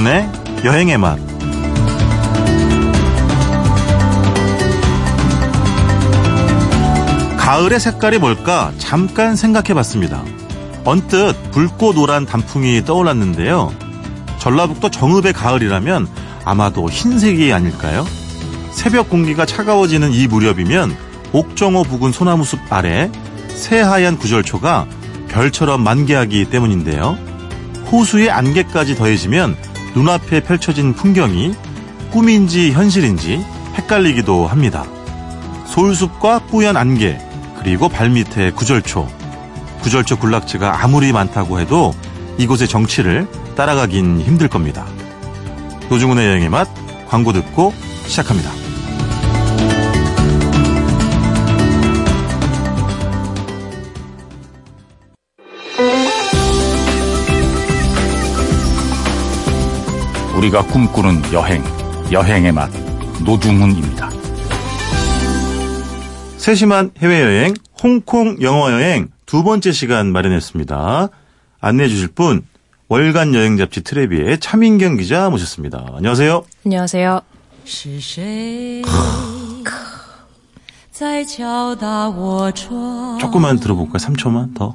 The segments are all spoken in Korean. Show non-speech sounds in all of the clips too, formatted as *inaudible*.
노중훈의 여행의 맛. 가을의 색깔이 뭘까 잠깐 생각해 봤습니다. 언뜻 붉고 노란 단풍이 떠올랐는데요. 전라북도 정읍의 가을이라면 아마도 흰색이 아닐까요? 새벽 공기가 차가워지는 이 무렵이면 옥정호 부근 소나무 숲 아래 새하얀 구절초가 별처럼 만개하기 때문인데요. 호수의 안개까지 더해지면 눈앞에 펼쳐진 풍경이 꿈인지 현실인지 헷갈리기도 합니다. 솔숲과 뿌연 안개, 그리고 발밑에 구절초. 구절초 군락지가 아무리 많다고 해도 이곳의 정치를 따라가긴 힘들 겁니다. 노중훈의 여행의 맛 광고 듣고 시작합니다. 우리가 꿈꾸는 여행, 여행의 맛, 노중훈입니다. 세심한 해외여행, 홍콩 영어여행 두 번째 시간 마련했습니다. 안내해 주실 분, 월간 여행 잡지 트레비의 차민경 기자 모셨습니다. 안녕하세요. 안녕하세요. 조금만 들어볼까요? 3초만 더.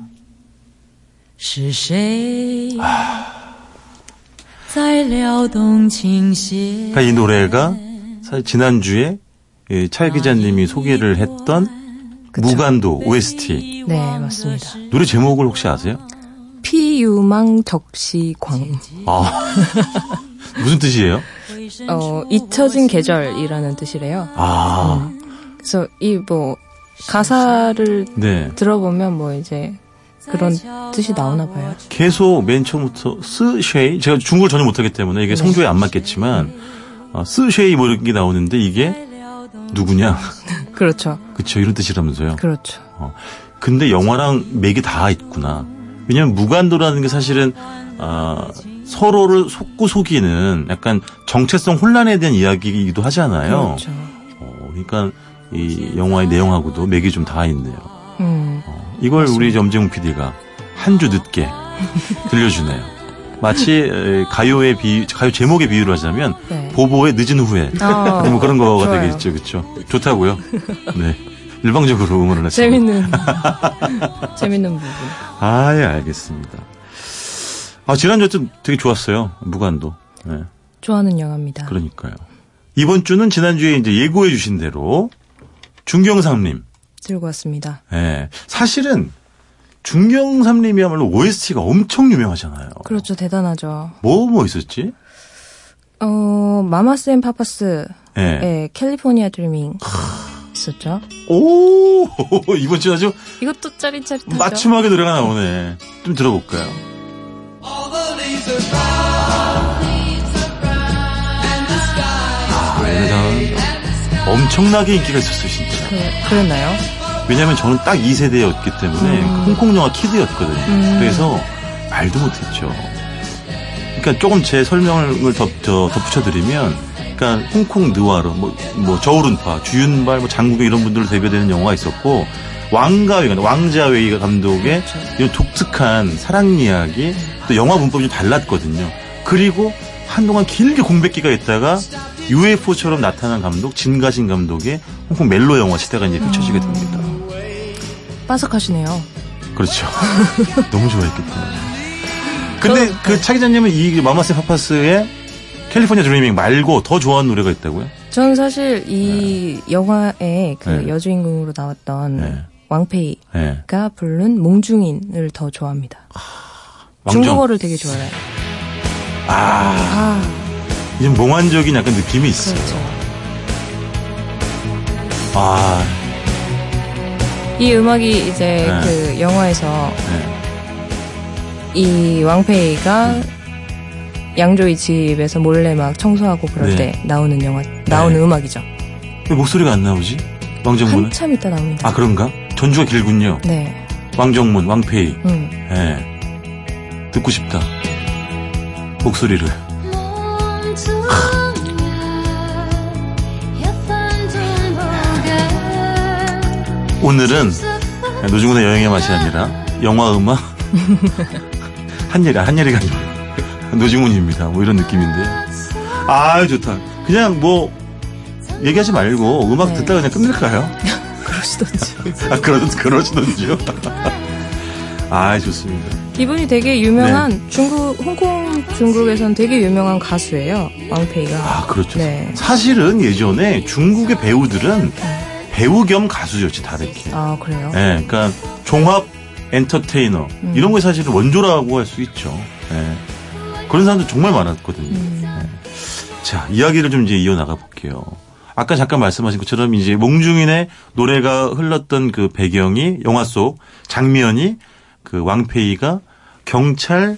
그러니까 이 노래가 사실 지난주에 차 기자님이 소개를 했던 그쵸. 무간도 OST. 네, 맞습니다. 노래 제목을 혹시 아세요? 피유망 적시광. 아. *laughs* 무슨 뜻이에요? 어, 잊혀진 계절이라는 뜻이래요. 아. 음. 그래서 이 뭐 가사를 네. 들어보면 뭐 이제 그런 뜻이 나오나 봐요. 계속 맨 처음부터 是谁 제가 중국을 전혀 못하기 때문에 이게 네. 성조에 안 맞겠지만 어, 스쉐이 뭐 이런 게 나오는데 이게 누구냐? *laughs* 그렇죠. 그렇죠. 이런 뜻이라면서요. 그렇죠. 어. 근데 영화랑 맥이 다 있구나. 왜냐면 무간도라는 게 사실은 어, 서로를 속고 속이는 약간 정체성 혼란에 대한 이야기이기도 하잖아요. 그렇죠. 어, 그러니까 이 영화의 내용하고도 맥이 좀다 있네요. 음, 어, 이걸 맞습니다. 우리 점재웅 PD가 한 주 늦게 *laughs* 들려주네요. 마치 가요의 비 가요 제목의 비유를 하자면 네. 보보의 늦은 후에 어, *laughs* 뭐 그런 거가 좋아요. 되겠죠, 그렇죠? 좋다고요. 네, 일방적으로 응원을 했습니다. 재밌는 *laughs* 재밌는 부분. 아, 예, 알겠습니다. 아 지난주도 되게 좋았어요, 무관도. 네. 좋아하는 영화입니다. 그러니까요. 이번 주는 지난주에 이제 예고해 주신 대로 중경삼님 들고 왔습니다. 네, 사실은 중경삼림이야말로 OST가 엄청 유명하잖아요. 그렇죠. 대단하죠. 뭐, 뭐 있었지? 어, Mamas and Papas. 네. 네 California Dreaming. 있었죠. 오, *laughs* 이번 주 아주. 이것도 짜릿짜릿하죠. 맞춤하게 노래가 나오네. 좀 들어볼까요? 엄청나게 인기가 있었어요, 진짜. 그, 그랬나요? 왜냐면 저는 딱이 세대였기 때문에 음. 홍콩 영화 kid였거든요. 음. 그래서 말도 못했죠. 그러니까 조금 제 설명을 덧, 저, 덧붙여드리면, 그러니까 홍콩 느와르, 뭐, 뭐 저우룬파, 주윤발, 뭐 장국영 이런 분들로 대표되는 영화가 있었고, 왕가웨이, 왕자웨이 감독의 그렇죠. 이런 독특한 사랑 이야기, 또 영화 문법이 좀 달랐거든요. 그리고 한동안 길게 공백기가 있다가 UFO처럼 나타난 감독, 진가신 감독의 홍콩 멜로 영화 시대가 이제 펼쳐지게 됩니다. 빠삭하시네요. 그렇죠. *laughs* 너무 좋아했기 때문에. 근데 저, 그 차기자님은 이 마마스 파파스의 캘리포니아 드리밍 말고 더 좋아하는 노래가 있다고요? 저는 사실 이 네. 영화의 그 네. 여주인공으로 나왔던 네. 왕페이가 네. 부른 몽중인을 더 좋아합니다. 아, 중국어를 되게 좋아해요. 아, 아. 좀 몽환적인 약간 느낌이 있어요. 그렇죠. 아, 이 음악이 이제 네. 그 영화에서 네. 이 왕페이가 음. 양조이 집에서 몰래 막 청소하고 그럴 네. 때 나오는 영화 나오는 네. 음악이죠. 왜 목소리가 안 나오지? 왕정문은? 한참 있다 나옵니다. 아 그런가? 전주가 길군요. 네. 왕정문, 왕페이. 음. 네. 듣고 싶다. 목소리를. 오늘은 노중훈의 여행의 맛이 아니라 영화 음악 *laughs* 한예리 한예리가 아니고 노중훈입니다. 뭐 이런 느낌인데. 아, 좋다. 그냥 뭐 얘기하지 말고 음악 네. 듣다 그냥 끝낼까요? 그러시던지. *laughs* 아, 그러, 그러시던지요? *laughs* 아, 좋습니다. 이분이 되게 유명한 네. 중국, 홍콩 중국에선 되게 유명한 가수예요. 왕페이가. 아, 그렇죠. 네. 사실은 예전에 중국의 배우들은 네. 배우 겸 가수였지, 다르게. 아, 그래요? 네, 그러니까 종합 엔터테이너. 음. 이런 게 사실은 원조라고 할 수 있죠. 네. 그런 사람들 정말 많았거든요. 음. 네. 자, 이야기를 좀 이제 이어나가 볼게요. 아까 잠깐 말씀하신 것처럼 이제 몽중인의 노래가 흘렀던 그 배경이 영화 속 장면이 그 왕페이가 경찰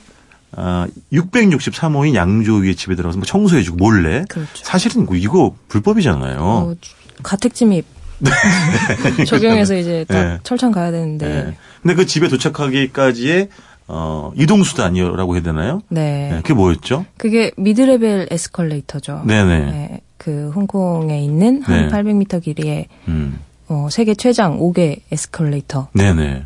어, 663호인 양조위의 집에 들어가서 뭐 청소해주고 몰래. 그렇죠. 사실은 뭐 이거 불법이잖아요. 어, 가택침입 네. *laughs* 적용해서 이제 딱 네. 철창 가야 되는데. 네. 근데 그 집에 도착하기까지의 어, 이동수단이라고 해야 되나요? 네. 네. 그게 뭐였죠? 그게 미드레벨 에스컬레이터죠. 네네. 네. 그 홍콩에 있는 한 800m 길이의 음. 어, 세계 최장 5개 에스컬레이터. 네네.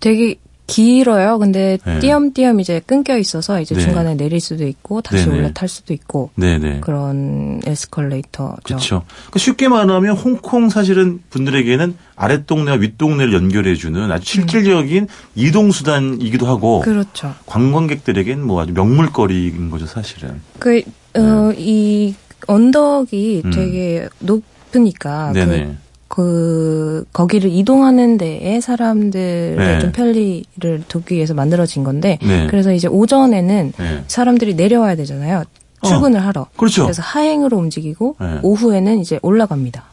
되게 길어요. 근데 네. 띄엄띄엄 이제 끊겨 있어서 이제 네. 중간에 내릴 수도 있고 다시 네네. 올라탈 수도 있고 네네. 그런 에스컬레이터죠. 그렇죠. 그러니까 쉽게 말하면 홍콩 사실은 분들에게는 아랫 동네와 윗 동네를 연결해 주는 아주 실질적인 음. 이동 수단이기도 하고 그렇죠. 관광객들에겐 뭐 아주 명물거리인 거죠, 사실은. 그이 어, 네. 언덕이 음. 되게 높으니까 그 그 거기를 이동하는 데에 사람들의 네. 좀 편리를 돕기 위해서 만들어진 건데 네. 그래서 이제 오전에는 네. 사람들이 내려와야 되잖아요. 어. 출근을 어. 하러. 그렇죠. 그래서 하행으로 움직이고 네. 오후에는 이제 올라갑니다.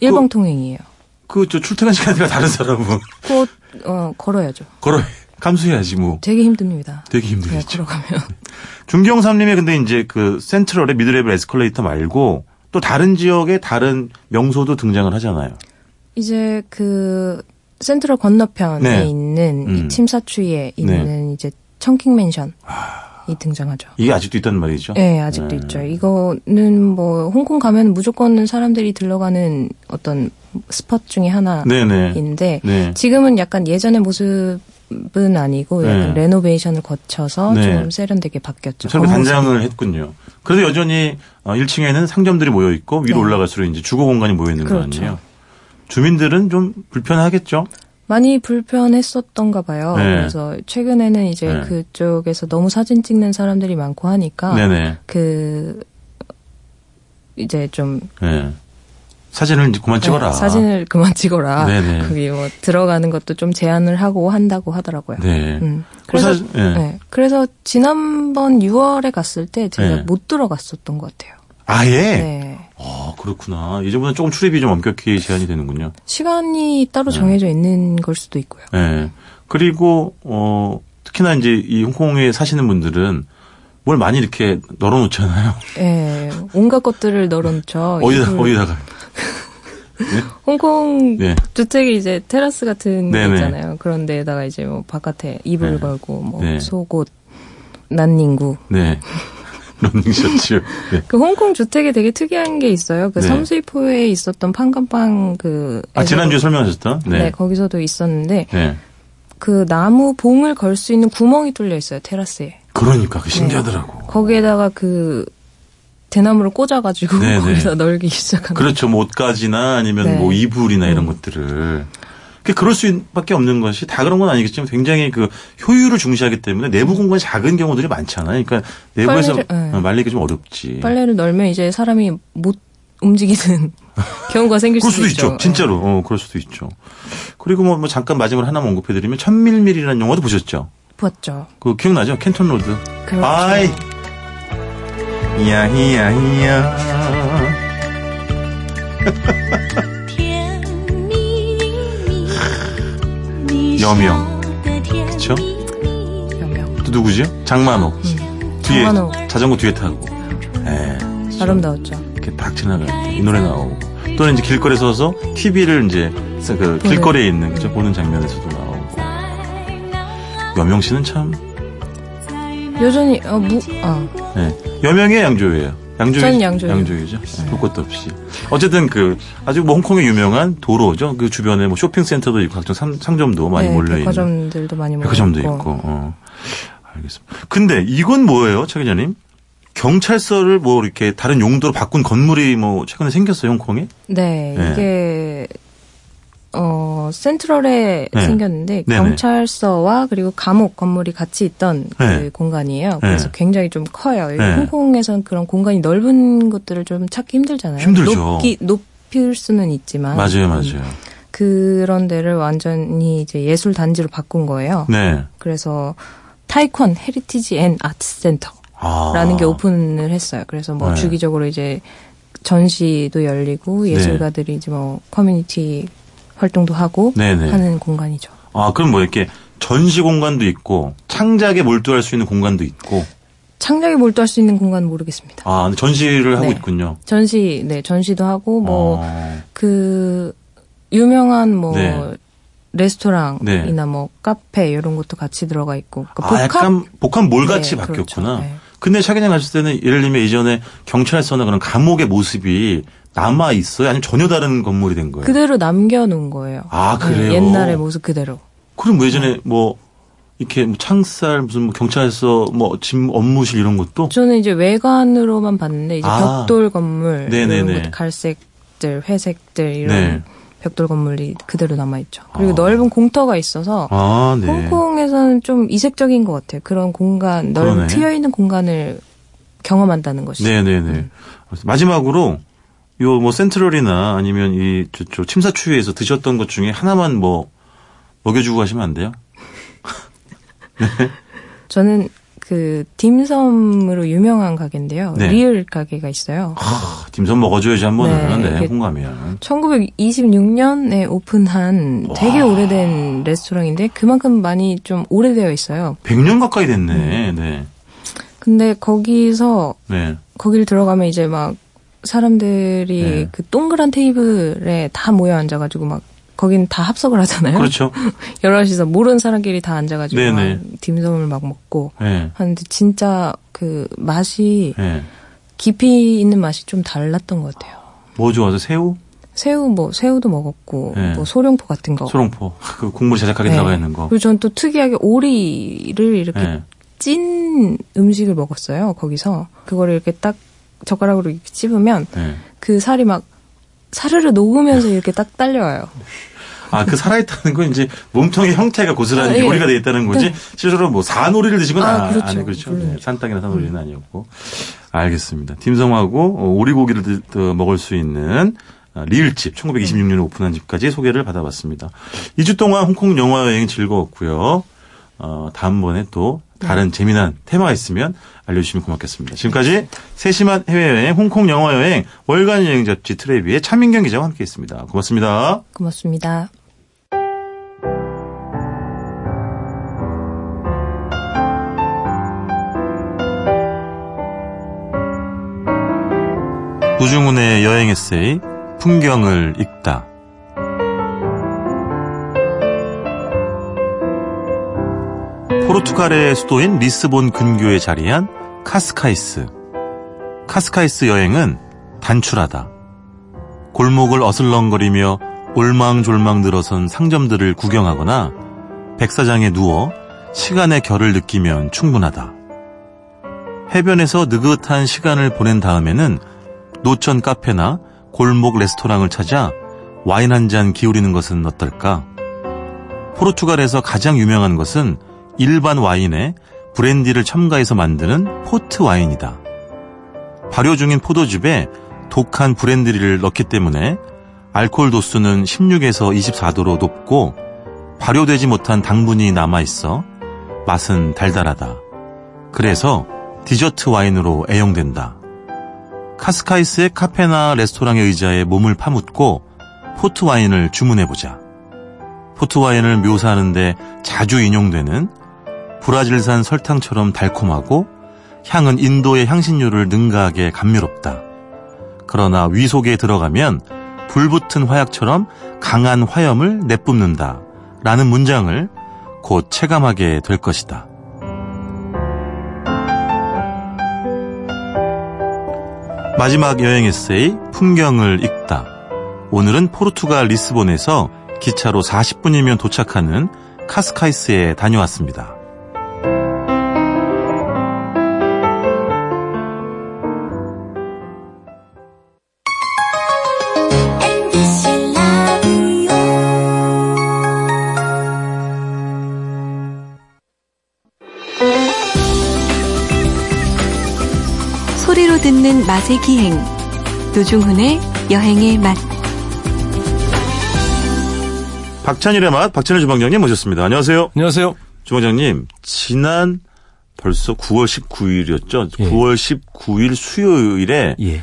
일방 그, 통행이에요. 그 저 출퇴근 시간이랑 다른 사람은 곧 어, 걸어야죠. 걸어 감수해야지 뭐. 되게 힘듭니다. 되게 힘들죠. 네, 걸어가면. *laughs* 중경삼님의 근데 이제 그 센트럴의 미드레벨 에스컬레이터 말고 또 다른 지역의 다른 명소도 등장을 하잖아요. 이제 그 센트럴 건너편에 네. 있는 음. 이 침사추이에 있는 네. 이제 청킹 맨션이 아. 등장하죠. 이게 아직도 있단 말이죠? 네, 아직도 네. 있죠. 이거는 뭐 홍콩 가면 무조건 사람들이 들러가는 어떤 스팟 중에 하나인데 네. 지금은 약간 예전의 모습 은 아니고 약간 네. 레노베이션을 거쳐서 네. 좀 세련되게 바뀌었죠. 새롭게 단장을 했군요. 그래도 여전히 1층에는 어, 상점들이 모여 있고 위로 네. 올라갈수록 이제 주거 공간이 모여 있는 그렇죠. 거 아니에요? 주민들은 좀 불편하겠죠? 많이 불편했었던가 봐요. 네. 그래서 최근에는 이제 네. 그쪽에서 너무 사진 찍는 사람들이 많고 하니까 네네. 그 이제 좀 네. 사진을 그만 찍어라. 네, 사진을 그만 찍어라. 네네. 거기 뭐 들어가는 것도 좀 제한을 하고 한다고 하더라고요. 네. 음. 그래서 사실, 네. 네. 그래서 지난번 6월에 갔을 때 제가 네. 못 들어갔었던 것 같아요. 아예? 네. 아 그렇구나. 이제보다 조금 출입이 좀 엄격히 제한이 되는군요. 시간이 따로 네. 정해져 있는 걸 수도 있고요. 네. 그리고 어 특히나 이제 이 홍콩에 사시는 분들은 뭘 많이 이렇게 널어놓잖아요. 네. 온갖 것들을 널어놓죠. 어디다, 어디다가. 네? 홍콩 네. 주택이 이제 테라스 같은 게 있잖아요. 그런 데에다가 이제 뭐 바깥에 이불 네. 걸고 뭐 네. 속옷, 난닝구. 네. *laughs* 러닝 셔츠. 네. 그 홍콩 주택에 되게 특이한 게 있어요. 그 네. 삼수이포에 있었던 판감빵 그. 아, 지난주에 설명하셨던? 네. 네. 거기서도 있었는데. 네. 그 나무 봉을 걸 수 있는 구멍이 뚫려 있어요, 테라스에. 그러니까, 그 신기하더라고. 거기에다가 그 대나무를 꽂아가지고 네네. 네. 거기다 널기 시작한. 그렇죠. 뭐 옷가지나 아니면 네. 뭐 이불이나 이런 음. 것들을. 그럴 수밖에 없는 것이 다 그런 건 아니겠지만 굉장히 그 효율을 중시하기 때문에 내부 공간이 작은 경우들이 많잖아요. 그러니까 내부에서 빨래를, 네. 어, 말리기 좀 어렵지. 빨래를 널면 이제 사람이 못 움직이는 *laughs* 경우가 생길 수도, 수도 있죠. 있죠. 진짜로. 어, 그럴 수도 있죠. 그리고 뭐, 뭐 잠깐 마지막으로 하나만 언급해드리면 첨밀밀이라는 영화도 보셨죠? 봤죠. 그 기억나죠? Canton Road. 그렇죠. 아이. 히야 히야 히야 여명 그쵸? 여명 또 누구죠? 장만옥 음. 뒤에 장만옥. 자전거 뒤에 타고 에, 아름다웠죠 이렇게 딱 지나가 이 노래 나오고 또는 이제 길거리에 서서 TV를 이제 그 길거리에 있는 그죠? 보는 장면에서도 나오고 여명 씨는 참 여전히 어, 무, 아. 네. 여명의 양조위예요. 양조위. 전 양조위. 양조위죠. 네. 볼 것도 없이. 어쨌든 그 아주 뭐 홍콩의 유명한 도로죠. 그 주변에 뭐 쇼핑센터도 있고 각종 상, 점도 많이 네, 몰려 있는. 백화점들도 많이 몰려 백화점도 있고. 있고. 어. 알겠습니다. 근데 이건 뭐예요, 차 기자님? 경찰서를 뭐 이렇게 다른 용도로 바꾼 건물이 뭐 최근에 생겼어요, 홍콩에? 네, 네. 이게 어 센트럴에 네. 생겼는데 네네. 경찰서와 그리고 감옥 건물이 같이 있던 그 네. 공간이에요. 그래서 네. 굉장히 좀 커요. 네. 홍콩에서는 그런 공간이 넓은 것들을 좀 찾기 힘들잖아요. 힘들죠. 높기, 높일 수는 있지만 맞아요, 맞아요. 그런 데를 완전히 이제 예술 단지로 바꾼 거예요. 네. 그래서 Tai Kwun Heritage and Art Center라는 아. 게 오픈을 했어요. 그래서 뭐 네. 주기적으로 이제 전시도 열리고 네. 예술가들이 이제 뭐 커뮤니티 활동도 하고 네네. 하는 공간이죠. 아, 그럼 뭐 이렇게 전시 공간도 있고 창작에 몰두할 수 있는 공간도 있고 창작에 몰두할 수 있는 공간은 모르겠습니다. 아, 전시를 하고 네. 있군요. 전시, 네, 전시도 하고 뭐그 아. 유명한 뭐 네. 레스토랑이나 네. 뭐 카페 이런 것도 같이 들어가 있고 그러니까 아, 복합 약간 복합 몰 같이 네, 바뀌었구나. 그렇죠. 네. 근데 차기장 갔을 때는 예를 들면 이전에 경찰서나 그런 감옥의 모습이 남아 있어요? 아니면 전혀 다른 건물이 된 거예요? 그대로 남겨놓은 거예요. 아 네, 그래요? 옛날의 모습 그대로. 그럼 뭐 예전에 뭐 이렇게 뭐 창살 무슨 뭐 경찰서 뭐 집 업무실 이런 것도? 저는 이제 외관으로만 봤는데 이제 아. 벽돌 건물, 네네네. 갈색들, 회색들 이런. 네. 벽돌 건물이 그대로 남아 있죠. 그리고 아. 넓은 공터가 있어서 아, 네. 홍콩에서는 좀 이색적인 것 같아요. 그런 공간, 넓은 트여 있는 공간을 경험한다는 것이. 네네네. 음. 마지막으로 요 뭐 센트럴이나 아니면 이 저쪽 침사추위에서 드셨던 것 중에 하나만 뭐 먹여주고 가시면 안 돼요? *laughs* 네. 저는 그 딤섬으로 유명한 가게인데요. 네. 리을 가게가 있어요. 아, 딤섬 먹어줘야지 한 번은. 네, 네 홍감이야. 1926년에 오픈한 되게 오래된 레스토랑인데 그만큼 많이 좀 오래되어 있어요. 100년 가까이 됐네. 음. 네. 근데 거기서 네. 거기를 들어가면 이제 막 사람들이 네. 그 동그란 테이블에 다 모여 앉아가지고 막 거긴 다 합석을 하잖아요. 그렇죠. *laughs* 여럿이서 모르는 사람끼리 다 앉아가지고 막 딤섬을 막 먹고 네. 하는데 진짜 그 맛이 네. 깊이 있는 맛이 좀 달랐던 것 같아요. 뭐 좋아서 새우? 새우 뭐 새우도 먹었고 네. 뭐 소룡포 같은 거. 소룡포 *laughs* 그 국물 자작하게 네. 들어가 있는 거. 그리고 전또 특이하게 오리를 이렇게 네. 찐 음식을 먹었어요. 거기서 그거를 이렇게 딱 젓가락으로 이렇게 찝으면 네. 그 살이 막 사르르 녹으면서 이렇게 딱 딸려와요. 아, 그 살아있다는 건 이제 몸통의 형태가 고스란히 아, 예. 오리가 되어 있다는 거지. 네. 실제로 뭐 산오리를 드신 건 아, 그렇죠. 아니, 그렇죠. 네, 산땅이나 산오리는 음. 아니었고. 알겠습니다. 딤섬하고 어, 오리고기를 먹을 수 있는 어, 리을집 1926년에 오픈한 집까지 소개를 받아봤습니다. 2주 동안 홍콩 영화 여행 즐거웠고요. 어, 다음번에 또 다른 네. 재미난 테마가 있으면 알려주시면 고맙겠습니다. 지금까지 세심한 해외여행, 홍콩 영화여행, 월간 여행 잡지 트레비의 차민경 기자와 함께했습니다. 고맙습니다. 고맙습니다. 우중훈의 여행 에세이 풍경을 읽다. 포르투갈의 수도인 리스본 근교에 자리한 카스카이스. 카스카이스 여행은 단출하다. 골목을 어슬렁거리며 올망졸망 늘어선 상점들을 구경하거나 백사장에 누워 시간의 결을 느끼면 충분하다. 해변에서 느긋한 시간을 보낸 다음에는 노천 카페나 골목 레스토랑을 찾아 와인 한 잔 기울이는 것은 어떨까? 포르투갈에서 가장 유명한 것은 일반 와인에 브랜디를 첨가해서 만드는 포트 와인이다. 발효 중인 포도즙에 독한 브랜디를 넣기 때문에 알코올 도수는 16에서 24도로 높고 발효되지 못한 당분이 남아 있어 맛은 달달하다. 그래서 디저트 와인으로 애용된다. 카스카이스의 카페나 레스토랑의 의자에 몸을 파묻고 포트 와인을 주문해보자. 포트 와인을 묘사하는데 자주 인용되는 브라질산 설탕처럼 달콤하고 향은 인도의 향신료를 능가하게 감미롭다. 그러나 위 속에 들어가면 불붙은 화약처럼 강한 화염을 내뿜는다. 라는 문장을 곧 체감하게 될 것이다. 마지막 여행 에세이 풍경을 읽다. 오늘은 포르투갈 리스본에서 기차로 40분이면 도착하는 카스카이스에 다녀왔습니다. 맛의 기행 노중훈의 여행의 맛 박찬일의 맛 박찬일 주방장님 모셨습니다. 안녕하세요. 안녕하세요. 주방장님 지난 벌써 9월 19일이었죠. 예. 9월 19일 수요일에 예.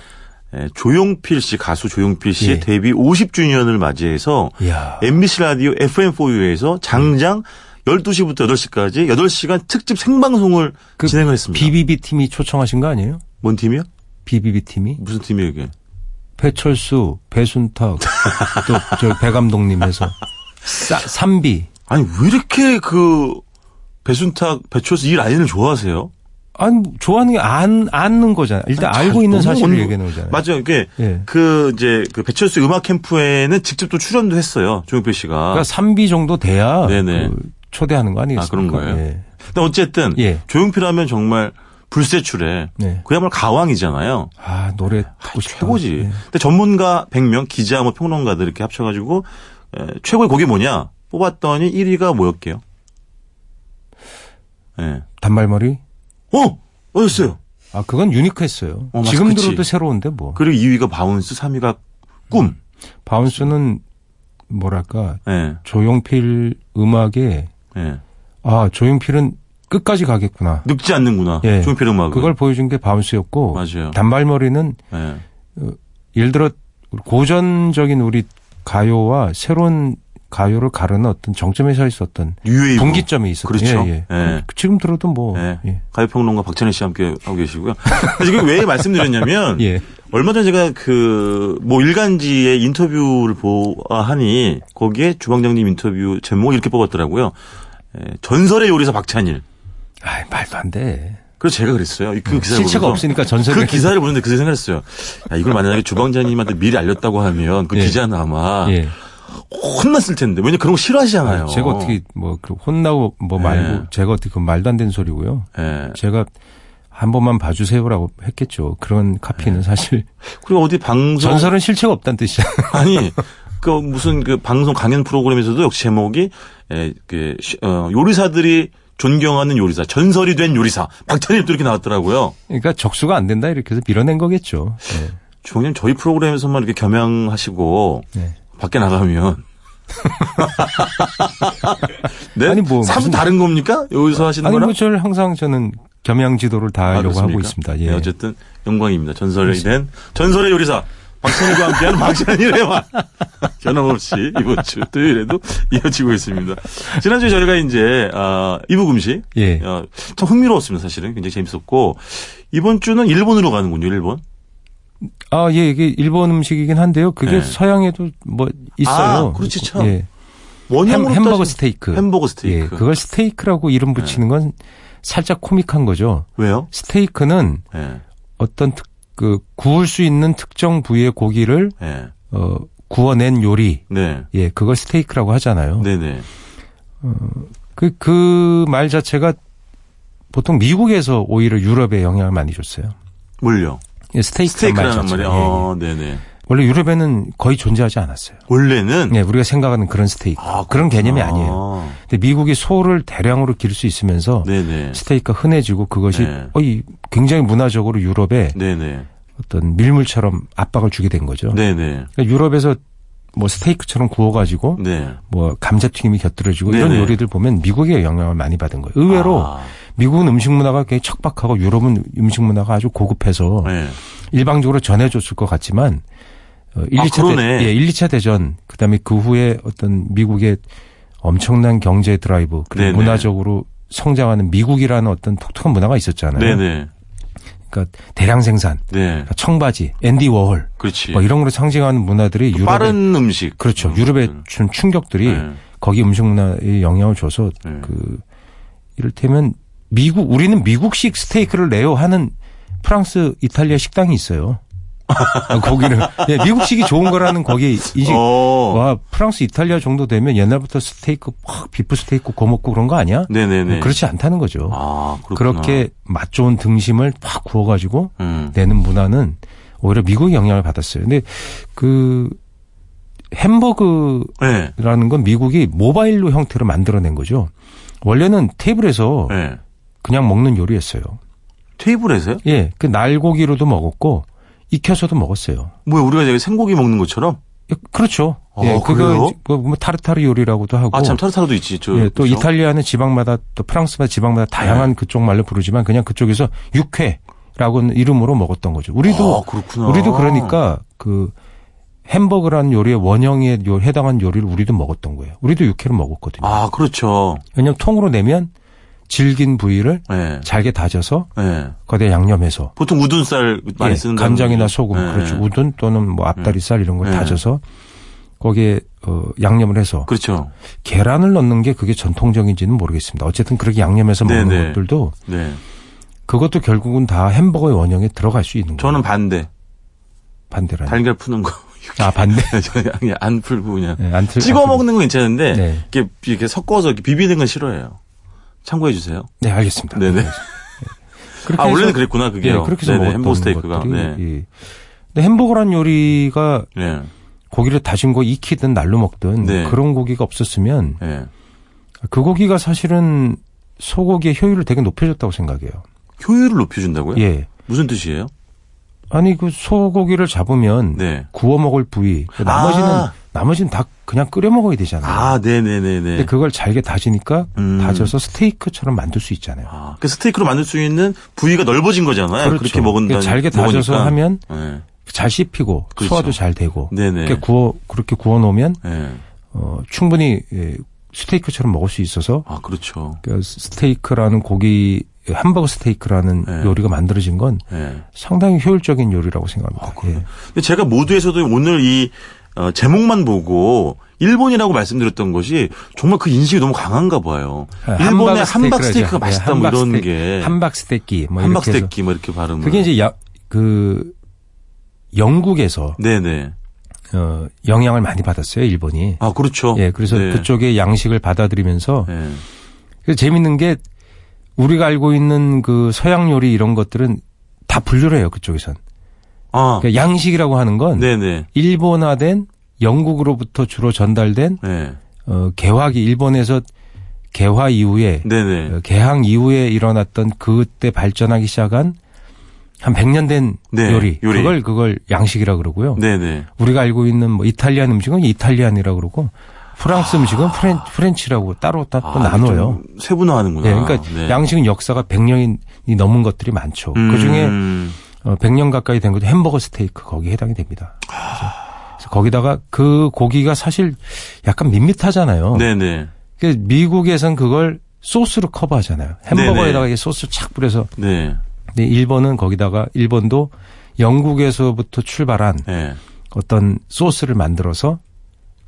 에, 조용필 씨 가수 조용필 씨의 예. 데뷔 50주년을 맞이해서 이야. MBC 라디오 FM4U에서 장장 12시부터 8시까지 8시간 특집 생방송을 그 진행을 했습니다. BBB 팀이 초청하신 거 아니에요? 뭔 팀이요? BBB 팀이 무슨 팀이에요, 이게? 배철수, 배순탁, 또 저 배 감독님 해서 싸, 삼비. 아니, 왜 이렇게 그 배순탁, 배철수 이 라인을 좋아하세요? 아니 좋아하는 게 안 아는 거잖아. 일단 잘 알고 있는 사실을 온- 얘기하는 거잖아요. 맞아요. 이게 예. 그 이제 그 배철수 음악 캠프에는 직접 또 출연도 했어요. 조용필 씨가. 그러니까 삼비 정도 돼야 네네. 그 초대하는 거 아니겠습니까? 아, 그런 거예요? 예. 근데 어쨌든 예. 조용필 하면 정말 불세출의 네. 그야말로 가왕이잖아요. 아 노래 듣고 싶다. 최고지. 예. 근데 전문가 100명, 기자, 뭐 평론가들 이렇게 합쳐가지고 에, 최고의 곡이 뭐냐 뽑았더니 1위가 뭐였게요? 예. 단발머리? 어, 어였어요. 아 그건 unique했어요. 어, 지금 그치. 들어도 새로운데 뭐. 그리고 2위가 Bounce, 3위가 꿈. Bounce는 뭐랄까 예, 조용필 음악에 예. 아 조용필은 끝까지 가겠구나. 늙지 않는구나. 예. 조용필 음악은. 그걸 보여준 게 바운스였고 맞아요. 단발머리는 예. 예를 들어 고전적인 우리 가요와 새로운 가요를 가르는 어떤 정점에 서 있었던 유웨이브. 분기점이 있었죠. 그렇죠. 예, 예. 예. 지금 들어도 뭐 예. 예. 가요평론가 박찬희 씨 함께 하고 계시고요. 지금 왜 말씀드렸냐면 *laughs* 예. 얼마 전에 제가 그 뭐 일간지의 인터뷰를 보아하니 거기에 주방장님 인터뷰 제목을 이렇게 뽑았더라고요. 에, 전설의 요리사 박찬일. 아 말도 안 돼. 그래서 제가 그랬어요. 그 기사를 실체가 없으니까 전설의 그 기사를 보는데 그 생각했어요. 야, 이걸 만약에 주방장님한테 미리 알렸다고 하면 그 예. 기자는 아마 예. 혼났을 텐데. 왜냐 면 그런 거 싫어하시잖아요. 아, 제가 어떻게 뭐그 혼나고 뭐 말고 예. 제가 어떻게 그 말도 안 되는 소리고요. 예. 제가 한 번만 봐주세요라고 했겠죠. 그런 예. 카피는 사실 그리고 어디 방송 전설은 실체가 없다는 뜻이야. *laughs* 아니 그 무슨 그 방송 강연 프로그램에서도 역시 제목이 에, 그 시- 어, 요리사들이 존경하는 요리사 전설이 된 요리사 박찬일도 이렇게 나왔더라고요. 그러니까 적수가 안 된다 이렇게 해서 밀어낸 거겠죠. 예. 주원님 저희 프로그램에서만 이렇게 겸양하시고 네. 밖에 나가면 *laughs* 네? 아니, 뭐 사뭇 무슨- 다른 겁니까? 여기서 하시는 아니 거랑? 뭐 저를 항상 저는 겸양 지도를 다 아, 하려고 하고 그렇습니까? 있습니다. 예. 네, 어쨌든 영광입니다. 전설이 된 전설의 요리사 박찬일과 함께하는 *laughs* 박찬일의 맛 변함없이 이번 주 토요일에도 이어지고 있습니다. 지난주에 저희가 이제 아, 이북 음식 예. 어, 참 흥미로웠습니다. 사실은 굉장히 재밌었고 이번 주는 일본으로 가는군요. 일본. 아, 예, 이게 일본 음식이긴 한데요. 그게 네. 서양에도 뭐 있어요. 아, 그렇지, 참. 예. 원형으로 햄, 버거 스테이크. 햄버거 스테이크. 예, 그걸 스테이크라고 이름 붙이는 건 살짝 코믹한 거죠. 왜요? 스테이크는 예. 어떤 특, 그 구울 수 있는 특정 부위의 고기를 예. 어 구워낸 요리. 네. 예, 그걸 스테이크라고 하잖아요. 네네. 그그 말 자체가 보통 미국에서 오히려 유럽에 영향을 많이 줬어요. 뭘요? 예, 스테이크란 말 스테이크라는 자체가. 말이. 예, 예. 어, 네네. 원래 유럽에는 거의 존재하지 않았어요. 원래는 예, 우리가 생각하는 그런 스테이크. 아, 그런 개념이. 아니에요. 근데 미국이 소를 대량으로 기를 수 있으면서 네네. 스테이크가 흔해지고 그것이 네. 어이 굉장히 문화적으로 유럽에 네네. 어떤 밀물처럼 압박을 주게 된 거죠. 그러니까 유럽에서 뭐 스테이크처럼 구워가지고 네. 뭐 감자튀김이 곁들여지고 이런 네네. 요리들 보면 미국의 영향을 많이 받은 거예요. 의외로 아, 미국은 음식 문화가 굉장히 척박하고 유럽은 음식 문화가 아주 고급해서 네. 일방적으로 전해줬을 것 같지만 어, 1, 아, 2차 그러네. 대, 예, 1, 2차 대전 그다음에 그 후에 어떤 미국의 엄청난 경제 드라이브 그리고 네네. 문화적으로 성장하는 미국이라는 어떤 독특한 문화가 있었잖아요. 네네. 그러니까 대량 생산, 네. 그러니까 청바지, 앤디 워홀 그렇지. 뭐 이런 걸로 상징하는 문화들이 유럽에 빠른 음식. 그렇죠. 음, 유럽에 음. 준 충격들이 네. 거기 음식 문화에 영향을 줘서 네. 그 이를테면 미국 우리는 미국식 스테이크를 내요 하는 프랑스 이탈리아 식당이 있어요. *laughs* 아, 거기는 예, 미국식이 좋은 거라는 거기에 인식 어. 와 프랑스 이탈리아 정도 되면 옛날부터 스테이크 막 비프 스테이크 구워 먹고 그런 거 아니야? 네네네. 그렇지 않다는 거죠. 아, 그렇구나. 그렇게 맛 좋은 등심을 팍 구워가지고 음. 내는 문화는 오히려 미국의 영향을 받았어요. 근데 그 햄버거라는 네. 건 미국이 모바일로 형태로 만들어낸 거죠. 원래는 테이블에서 네. 그냥 먹는 요리였어요. 테이블에서요? 예, 그 날고기로도 먹었고 익혀서도 먹었어요. 뭐야 우리가 여기 생고기 먹는 것처럼? 예, 그렇죠. 아, 예? 그거 뭐 타르타르 요리라고도 하고. 아 참 타르타르도 있지. 저, 예, 또 그죠? 이탈리아는 지방마다 또 프랑스마다 지방마다 다양한 그쪽 말로 부르지만 그냥 그쪽에서 육회라고 는 이름으로 먹었던 거죠. 우리도 아, 그렇구나. 우리도 그러니까 그 햄버거라는 요리의 원형에 요- 해당한 요리를 우리도 먹었던 거예요. 우리도 육회를 먹었거든요. 아 그렇죠. 왜냐하면 통으로 내면 질긴 부위를 예. 잘게 다져서 예. 거기에 양념해서 보통 우둔살 많이 예, 쓰는 간장이나 소금 예. 그렇죠 우둔 또는 뭐 앞다리살 이런 걸 예. 다져서 거기에 어, 양념을 해서 그렇죠. 계란을 넣는 게 그게 전통적인지는 모르겠습니다. 어쨌든 그렇게 양념해서 먹는 네네. 것들도 네. 그것도 결국은 다 햄버거의 원형에 들어갈 수 있는 거예요. 저는 반대. 반대로 달걀 푸는 거. 아 반대. *laughs* 그냥 안 풀고 그냥 네, 안 틀- 찍어 안 틀- 먹는 건 괜찮은데 네. 이렇게 이렇게 섞어서 이렇게 비비는 건 싫어해요. 참고해 주세요. 네 알겠습니다. 네네. 그렇게 아 해서- 원래는 그랬구나 그게요. 예, 그렇게 해서 먹었던 햄버거 스테이크가. 네. 예. 근데 햄버거란 요리가 네. 고기를 다진 거 익히든 날로 먹든 네. 그런 고기가 없었으면 네. 그 고기가 사실은 소고기의 효율을 되게 높여줬다고 생각해요. 효율을 높여준다고요? 예. 무슨 뜻이에요? 아니 그 소고기를 잡으면 네. 구워 먹을 부위 그 나머지는 아. 나머지는 다 그냥 끓여 먹어야 되잖아요. 아, 네네네네. 근데 그걸 잘게 다지니까 음. 다져서 스테이크처럼 만들 수 있잖아요. 아, 그 스테이크로 만들 수 있는 부위가 넓어진 거잖아요. 그렇게 먹은다. 그러니까 잘게 다져서 먹으니까. 하면 네. 잘 씹히고 그렇죠. 소화도 잘 되고 네네. 그렇게 구워 그렇게 구워 놓으면 네. 어, 충분히 예, 스테이크처럼 먹을 수 있어서 아, 그렇죠. 그 스테이크라는 고기 햄버거 스테이크라는 네. 요리가 만들어진 건 네. 상당히 효율적인 요리라고 생각합니다. 예. 근데 제가 모두에서도 오늘 이 어, 제목만 보고 일본이라고 말씀드렸던 것이 정말 그 인식이 너무 강한가 봐요. 일본의 함박 스테이크가 맛있다 뭐 이런 게 함박 스테이크 뭐 함박 스테이크 뭐 이렇게 발음을 그게 이제 야, 그 영국에서 네네. 어, 영향을 많이 받았어요 일본이. 아 그렇죠. 예, 그래서 네. 그쪽의 양식을 받아들이면서 네. 그래서 재밌는 게 우리가 알고 있는 그 서양 요리 이런 것들은 다 분류를 해요 그쪽에선. 아 그러니까 양식이라고 하는 건 네네. 일본화된 영국으로부터 주로 전달된 네. 어, 개화기 일본에서 개화 이후에 네네. 어, 개항 이후에 일어났던 그때 발전하기 시작한 한 100년 된 네, 요리. 요리. 그걸 그걸 양식이라 그러고요. 네네. 우리가 알고 있는 뭐 Italian 음식은 Italian이라 그러고 프랑스 음식은 Fren, French라고 따로 따로 또 아, 나눠요. 좀 세분화하는구나. 예, 그러니까 네. 양식은 역사가 100년이 넘은 것들이 많죠. 그 중에 음. 어, 100년 가까이 된 것도 햄버거 스테이크 거기에 해당이 됩니다. 그래서, 그래서 거기다가 그 고기가 사실 약간 밋밋하잖아요. 네네. 그 미국에선 그걸 소스로 커버하잖아요. 햄버거에다가 이게 소스 착 뿌려서. 네. 근데 일본은 거기다가 일본도 영국에서부터 출발한 네. 어떤 소스를 만들어서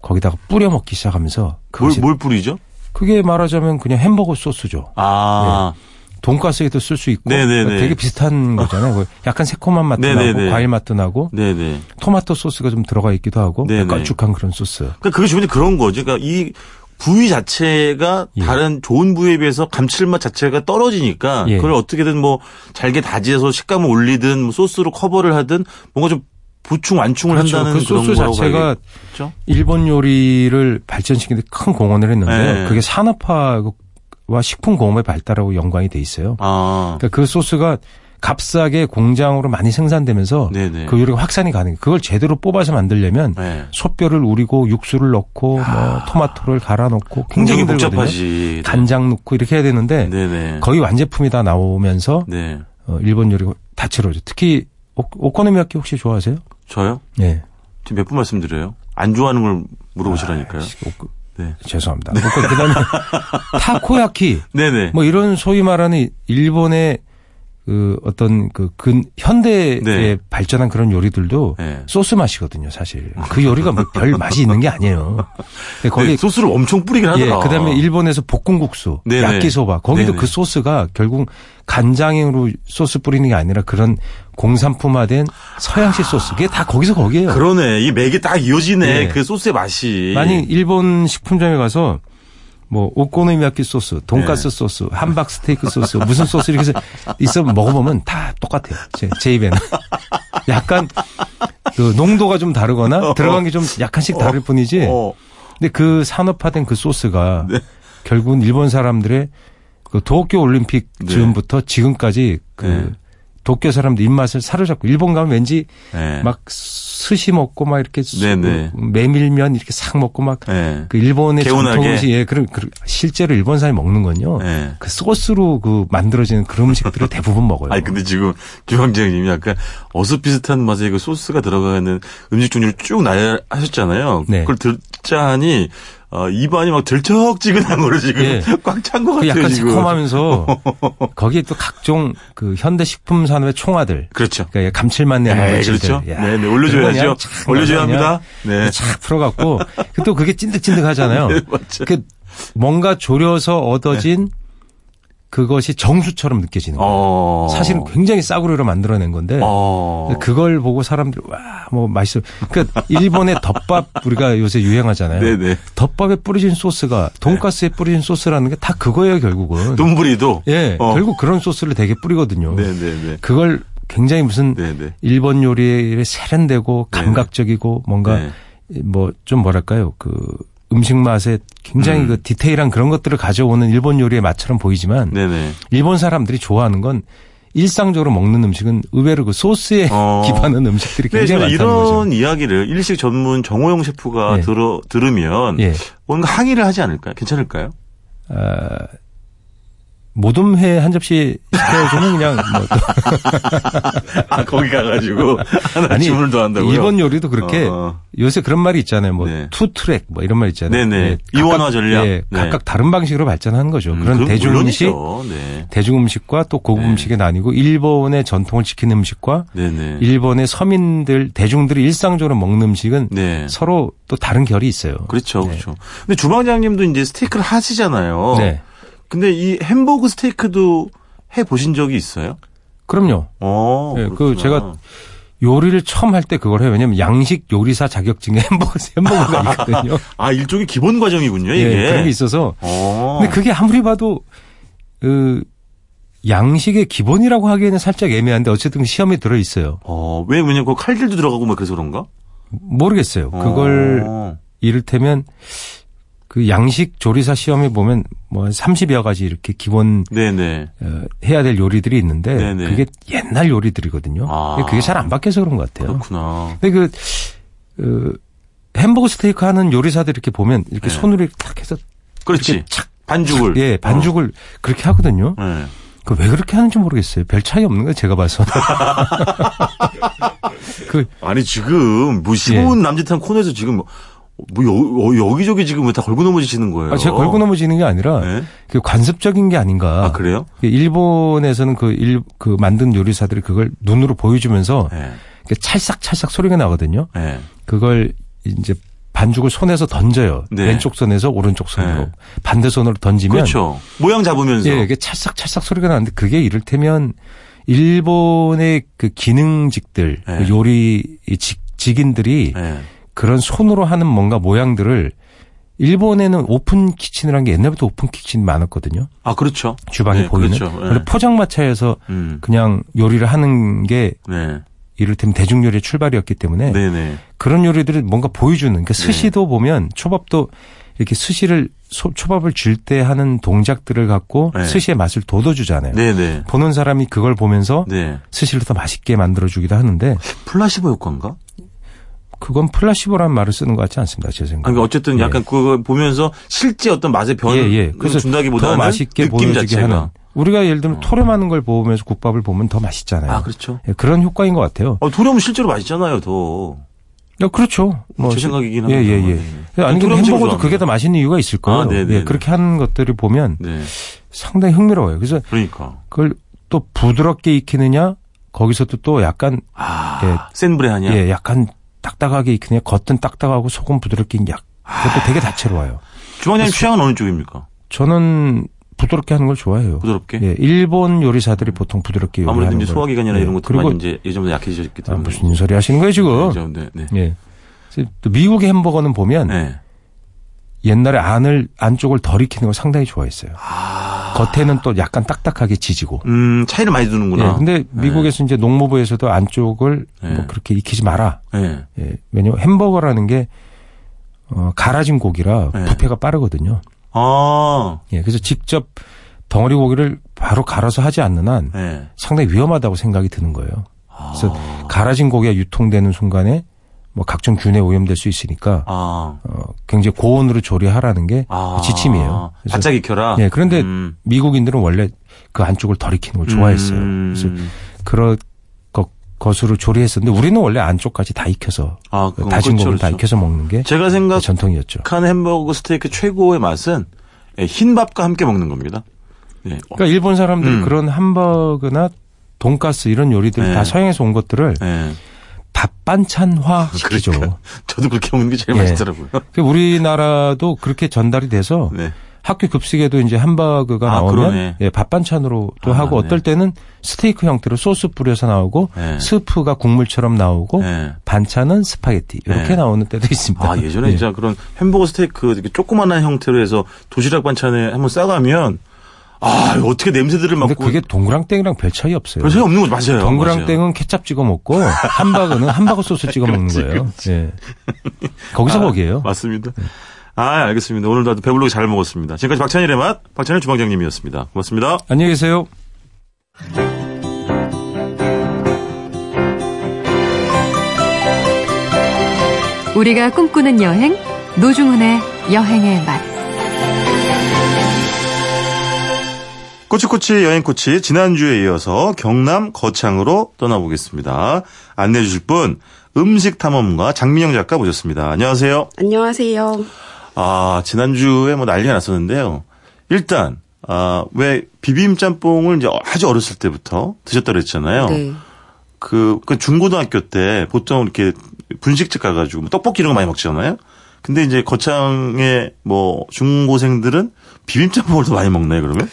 거기다가 뿌려 먹기 시작하면서 뭘, 뭘 뿌리죠? 그게 말하자면 그냥 햄버거 소스죠. 아. 돈가스에도 쓸 수 있고 네네네. 되게 비슷한 거잖아요. 그 약간 새콤한 맛도 네네네. 나고 과일 맛도 나고 네네. 토마토 소스가 좀 들어가 있기도 하고 네네. 걸쭉한 그런 소스. 그러니까 그게 주변에 그런 거죠. 그러니까 이 부위 자체가 예. 다른 좋은 부위에 비해서 감칠맛 자체가 떨어지니까 예. 그걸 어떻게든 뭐 잘게 다지해서 식감을 올리든 뭐 소스로 커버를 하든 뭔가 좀 보충 완충을 그렇죠. 한다는 그 소스 자체가 봐야겠죠. 일본 요리를 발전시키는 데 큰 공헌을 했는데요. 네. 그게 산업화 와 식품 공업의 발달하고 연관이 돼 있어요. 아. 그러니까 그 소스가 값싸게 공장으로 많이 생산되면서 네네. 그 요리가 확산이 가능해요. 그걸 제대로 뽑아서 만들려면 네. 소뼈를 우리고 육수를 넣고 뭐 토마토를 갈아 넣고 굉장히. 복잡하지. 간장 넣고 이렇게 해야 되는데 네네. 거의 완제품이 다 나오면서 네. 어, 일본 요리가 다채로워져. 특히 오, 오코노미야키 혹시 좋아하세요? 저요? 네. 지금 몇번 말씀드려요? 안 좋아하는 걸 물어보시라니까요. 아, 네. 죄송합니다. 오코- 그다음에 *laughs* 타코야키 네네. 뭐 이런 소위 말하는 일본의 그 어떤 그 근, 현대에 네. 발전한 그런 요리들도 네. 소스 맛이거든요, 사실. 그 요리가 뭐 별 맛이 있는 게 아니에요. 근데 거기 네, 소스를 엄청 뿌리긴 예, 하더라. 그다음에 일본에서 볶음국수. 야끼소바 거기도 네네. 그 소스가 결국 간장으로 소스 뿌리는 게 아니라 그런 공산품화된 서양식 소스. 그게 다 거기서 거기에요. 그러네. 이 맥이 딱 이어지네. 예. 그 소스의 맛이. 만약 일본 식품점에 가서 뭐 오코노미야키 소스, 돈가스 네. 소스, 함박 스테이크 소스, 무슨 소스 이렇게 해서 있어 먹어보면 다 똑같아요. 제, 제 입에는 *laughs* 약간 그 농도가 좀 다르거나 들어간 게 좀 약간씩 다를 뿐이지. 어. 근데 그 산업화된 그 소스가 네. 결국은 일본 사람들의 그 도쿄 올림픽 네. 즈음부터 지금까지 그 네. 도쿄 사람들 입맛을 사로잡고 일본 가면 왠지 네. 막 스시 먹고 막 이렇게 수- 네네. 메밀면 이렇게 싹 먹고 막그 네. 일본의. 전통 음식 예 그런 그 실제로 일본 사람이 먹는 건요. 네. 그 소스로 그 만들어지는 그런 음식들을 *laughs* 대부분 먹어요. 아니 근데 지금 주방장님이 약간 어슷 비슷한 맛의 그 소스가 들어가는 음식 종류를 쭉 나열하셨잖아요. 네. 그걸 듣자 하니 어, 입안이 막 들쩍지근한 거로 지금 예. *laughs* 꽉찬것그 같아요. 약간 지금. 새콤하면서 *laughs* 거기에 또 각종 그 현대 식품 산업의 총아들 그렇죠. 그러니까 감칠맛 내는 네. 그렇죠. 야, 네, 네, 올려줘야죠. 올려줘야 합니다. 네. 착 풀어갖고 그또 그게 찐득찐득하잖아요. *laughs* 네, 맞죠. 그 뭔가 졸여서 얻어진 그것이 정수처럼 느껴지는 거예요. 어. 사실은 굉장히 싸구려로 만들어낸 건데 어. 그걸 보고 사람들이 와 뭐 맛있어. 그러니까 일본의 덮밥 우리가 요새 유행하잖아요. 네네. 덮밥에 뿌려진 소스가 돈가스에 뿌려진 소스라는 게 다 그거예요 결국은. 돈부리도. 예, 어. 결국 그런 소스를 되게 뿌리거든요. 네네네. 그걸 굉장히 무슨 네네. 일본 요리에 세련되고 감각적이고 뭔가 네. 뭐좀 뭐랄까요 그 음식 맛에 굉장히 음. 그 디테일한 그런 것들을 가져오는 일본 요리의 맛처럼 보이지만 네네. 일본 사람들이 좋아하는 건 일상적으로 먹는 음식은 의외로 그 소스에 어. *laughs* 기반한 음식들이 굉장히 저는 많다는 이런 거죠. 이야기를 일식 전문 정호영 셰프가 예. 들어 들으면 예. 뭔가 항의를 하지 않을까요? 괜찮을까요? 아, 모둠회 한 접시 시켜주면 그냥 뭐또 *laughs* 아 거기 가가지고 아니 주문을 더 한다고요? 일본 요리도 그렇게 어. 요새 그런 말이 있잖아요. 뭐 네. 투트랙 뭐 이런 말 있잖아요. 네네. 예, 이원화 전략. 예, 네. 각각 다른 방식으로 발전하는 거죠. 음, 그런 대중 음식. 네. 대중 음식과 또 고급 네. 음식에 나뉘고 일본의 전통을 지키는 음식과 네네. 일본의 서민들 대중들이 일상적으로 먹는 음식은 네. 서로 또 다른 결이 있어요. 그렇죠, 네. 그렇죠. 근데 주방장님도 이제 스테이크를 하시잖아요. 네. 근데 이 햄버거 스테이크도 해 보신 적이 있어요? 그럼요. 어. 네, 그. 제가 요리를 처음 할 때 그걸 해요. 왜냐면 양식 요리사 자격증에 *laughs* 햄버거 햄버거가 *laughs* 있거든요. 아 일종의 기본 과정이군요, 이게. 예, 그런 게 있어서 어. 근데 그게 아무리 봐도 그 양식의 기본이라고 하기에는 살짝 애매한데 어쨌든 시험에 들어 있어요. 어, 왜 왜냐면 그 칼질도 들어가고 막 그래서 그런가? 모르겠어요. 그걸 어. 이를테면 그 양식 조리사 시험에 보면 뭐 30여 가지 이렇게 기본 네네. 어, 해야 될 요리들이 있는데 네네. 그게 옛날 요리들이거든요. 아. 그게 잘 안 바뀌어서 그런 것 같아요. 그렇구나. 근데 그, 그 햄버거 스테이크 하는 요리사들 이렇게 보면 이렇게 네. 손으로 이렇게 탁 해서 그렇지. 착 반죽을. 예, 반죽을 그렇게 하거든요. 어. 네. 그왜 그렇게 하는지 모르겠어요. 별 차이 없는 거예요, 제가 봐서. *laughs* 그, 아니 지금 뭐 예. 15분 남짓한 코너에서 지금 뭐, 뭐 여, 기저기 지금 왜 다 걸고 넘어지시는 거예요? 아, 제가 걸고 넘어지는 게 아니라 네. 그 관습적인 게 아닌가. 아 그래요? 일본에서는 그 일, 그 만든 요리사들이 그걸 눈으로 보여주면서 네. 찰싹찰싹 소리가 나거든요. 네. 그걸 이제 반죽을 손에서 던져요. 네. 왼쪽 손에서 오른쪽 손으로. 네. 반대 손으로 던지면. 그렇죠. 모양 잡으면서. 예, 이게 찰싹찰싹 소리가 나는데 그게 이를테면 일본의 그 기능직들, 네. 그 요리 직, 직인들이 네. 그런 손으로 하는 뭔가 모양들을 일본에는 open kitchen이라는 게 옛날부터 open kitchen이 많았거든요. 아 그렇죠. 주방에 네, 보이는. 그렇죠. 네. 포장마차에서 음. 그냥 요리를 하는 게 네. 이를테면 대중요리의 출발이었기 때문에 네네. 그런 요리들을 뭔가 보여주는 그러니까 스시도 보면 초밥도 이렇게 스시를 소- 초밥을 줄 때 하는 동작들을 갖고 네. 스시의 맛을 돋워주잖아요. 네네. 보는 사람이 그걸 보면서 네. 스시를 더 맛있게 만들어주기도 하는데 플라시보 효과인가? 그건 플라시보라는 말을 쓰는 것 같지 않습니다. 제 생각에. 그러니까 어쨌든 예. 약간 그거 보면서 실제 어떤 맛의 변을 예, 예. 그래서 준다기보다는 더 맛있게 느낌 보여지게 자체가. 하는. 우리가 예를 들면 토렴하는 걸 보면서 국밥을 보면 더 맛있잖아요. 아 그렇죠. 예, 그런 효과인 것 같아요. 어, 도려면 실제로 맛있잖아요, 더. 야, 그렇죠. 제 시- 생각이긴 예, 합니다. 예, 예. 네. 아니, 근데 햄버거도. 그게 더 맛있는 이유가 있을 거예요. 아, 네네. 예, 그렇게 하는 것들을 보면 네. 상당히 흥미로워요. 그래서 그러니까. 그걸 또 부드럽게 익히느냐, 거기서도 또 약간, 아, 센 불에 하냐? 예, 약간 딱딱하게 익히느냐, 겉은 딱딱하고 속은 부드럽게 익냐. 그것도 되게 다채로워요. 주방장님 취향은 어느 쪽입니까? 저는 부드럽게 하는 걸 좋아해요. 부드럽게? 예, 일본 요리사들이 보통 부드럽게 요리하는 아무래도 이제 걸. 소화기관이나 예, 이런 것도 그리고 이제 예전보다 약해지셨기 아, 때문에. 무슨 소리 하시는 거예요, 지금? 네, 네, 네. 예. 또 미국의 햄버거는 보면 네. 옛날에 안을 안쪽을 덜 익히는 걸 상당히 좋아했어요. 아. 겉에는 또 약간 딱딱하게 지지고. 음, 차이를 많이 두는구나. 예, 근데 미국에서 이제 농무부에서도 안쪽을 네. 뭐 그렇게 익히지 마라. 네. 예, 왜냐면 햄버거라는 게 어, 갈아진 고기라 네. 부패가 빠르거든요. 아, 예, 그래서 직접 덩어리 고기를 바로 갈아서 하지 않는 한 네. 상당히 위험하다고 생각이 드는 거예요. 그래서 아. 갈아진 고기가 유통되는 순간에 뭐 각종 균에 오염될 수 있으니까 아. 어, 굉장히 고온으로 조리하라는 게 아. 지침이에요. 그래서 바짝 익혀라. 예, 그런데 음. 미국인들은 원래 그 안쪽을 덜 익히는 걸 좋아했어요. 음. 그래서 그런 것, 것으로 조리했었는데 우리는 원래 안쪽까지 다 익혀서 아, 그건 다진 그렇죠, 고기를 다 그렇죠. 익혀서 먹는 게 제가 생각 전통이었죠. 한 햄버거 스테이크 최고의 맛은 예, 흰밥과 함께 먹는 겁니다. 예. 어, 그러니까 일본 사람들이 음. 그런 햄버거나 돈가스 이런 요리들 네. 다 서양에서 온 것들을 예. 밥 반찬화 시키죠. 그러니까 *laughs* 저도 그렇게 먹는 게 제일 예. 맛있더라고요. 그 우리나라도 그렇게 전달이 돼서 네. 학교 급식에도 이제 햄버거가 아, 나오면. 예, 밥 반찬으로도 아, 하고 네. 어떨 때는 스테이크 형태로 소스 뿌려서 나오고 네. 스프가 국물처럼 나오고 네. 반찬은 스파게티 이렇게 네. 나오는 때도 있습니다. 아, 예전에 예. 진짜 그런 햄버거 스테이크 이렇게 조그만한 형태로 해서 도시락 반찬에 한번 싸가면 아, 어떻게 냄새들을 근데 맡고 그게 동그랑땡이랑 별 차이 없어요. 별 차이 없는 거죠. 맞아요. 맞아요. 동그랑땡은 케찹 찍어 먹고 함버거는 함버거 소스 찍어 *laughs* 먹는 그렇지, 거예요. 예. 거기서 거기에요. 맞습니다. 아, 알겠습니다. 오늘도 아주 배불르게 잘 먹었습니다. 지금까지 박찬일의 맛, 박찬일 주방장님이었습니다. 고맙습니다. 안녕히 계세요. 우리가 꿈꾸는 여행 노중훈의 여행의 맛. 꼬치꼬치 여행꼬치 지난주에 이어서 경남 거창으로 떠나보겠습니다. 안내해 주실 분 음식 탐험가 장민영 작가 모셨습니다. 안녕하세요. 안녕하세요. 아, 지난주에 뭐 난리가 났었는데요. 일단, 아, 왜 비빔 짬뽕을 이제 아주 어렸을 때부터 드셨다 그랬잖아요. 네. 그, 그 중고등학교 때 보통 이렇게 분식집 가가지고 뭐 떡볶이 이런 거 많이 먹잖아요. 근데 이제 거창의 뭐 중고생들은 비빔 짬뽕을 더 많이 먹나요, 그러면?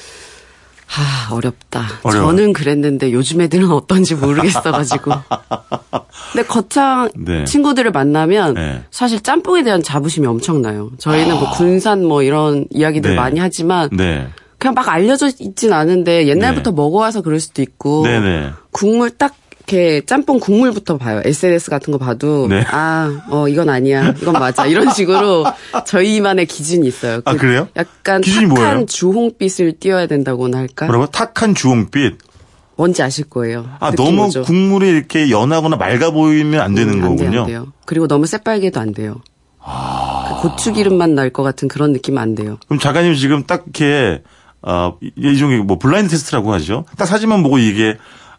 하, 어렵다. 어려워요. 저는 그랬는데 요즘 애들은 어떤지 모르겠어가지고. *laughs* 근데 거창 네. 친구들을 만나면 네. 사실 짬뽕에 대한 자부심이 엄청나요. 저희는 뭐 군산 뭐 이런 이야기들 네. 많이 하지만 네. 그냥 막 알려져 있진 않은데 옛날부터 네. 먹어와서 그럴 수도 있고 네네. 국물 딱 이렇게 짬뽕 국물부터 봐요. SNS 같은 거 봐도 네. 아, 어 이건 아니야. 이건 맞아. 이런 식으로 저희만의 기준이 있어요. 아, 그래요? 약간 기준이 탁한 뭐예요? 주홍빛을 띄어야 된다고나 할까? 뭐라고? 탁한 주홍빛. 뭔지 아실 거예요. 아, 너무 오죠? 국물이 이렇게 연하거나 맑아 보이면 안 되는 음, 안 돼요, 거군요. 안 돼요. 그리고 너무 새빨개도 안 돼요. 그 고추 기름만 날 것 같은 그런 느낌 안 돼요. 그럼 작가님 지금 딱 이렇게 어, 이- 일종의 뭐 블라인드 테스트라고 하죠. 딱 사진만 보고 이게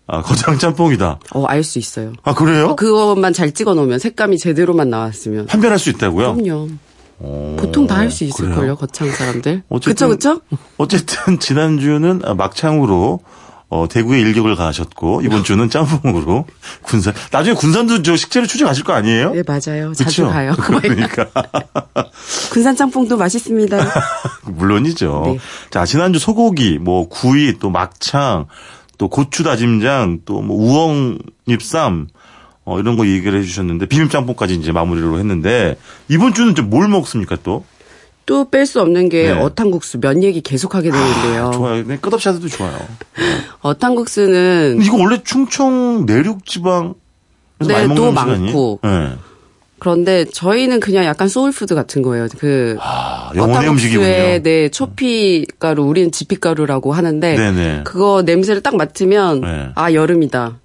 아, 거장 짬뽕이다. 어, 알 수 있어요. 아 그래요? 그것만 잘 찍어 놓으면 색감이 제대로만 나왔으면. 판별할 수 있다고요? 그럼요. 보통 다 할 수? 있을걸요, 거창 사람들. 어쨌든- 그쵸, 그쵸? 어쨌든 *laughs* 지난주는 아, 막창으로 어, 대구에 일격을 가하셨고 이번 주는 짬뽕으로 군산. 나중에 군산도 저 식재료 추적 가실 거 아니에요? 네, 맞아요. 자주 그쵸? 가요. *laughs* 그러니까 *laughs* 군산 짬뽕도 맛있습니다. 물론이죠. 네. 자 지난주 소고기, 뭐 구이, 또 막창, 또 고추 다짐장, 또 뭐 우엉 잎쌈 어, 이런 거 얘기를 해주셨는데 비빔짬뽕까지 이제 마무리로 했는데 이번 주는 이제 뭘 먹습니까 또? 또 뺄 수 없는 게 네. 어탕국수 면 얘기 계속 하게 되는데요. 좋아요. 네, 끝없이 하셔도 좋아요. *laughs* 어탕국수는 이거 원래 충청 내륙 지방에서 네, 많이 먹는 또? 많고. 네. 그런데 저희는 그냥 약간 soul food 같은 거예요. 그 아, 영혼의 음식이군요. 네 초피 가루, 우리는 지피 가루라고 하는데 네네. 그거 냄새를 딱 맡으면 네. 아 여름이다.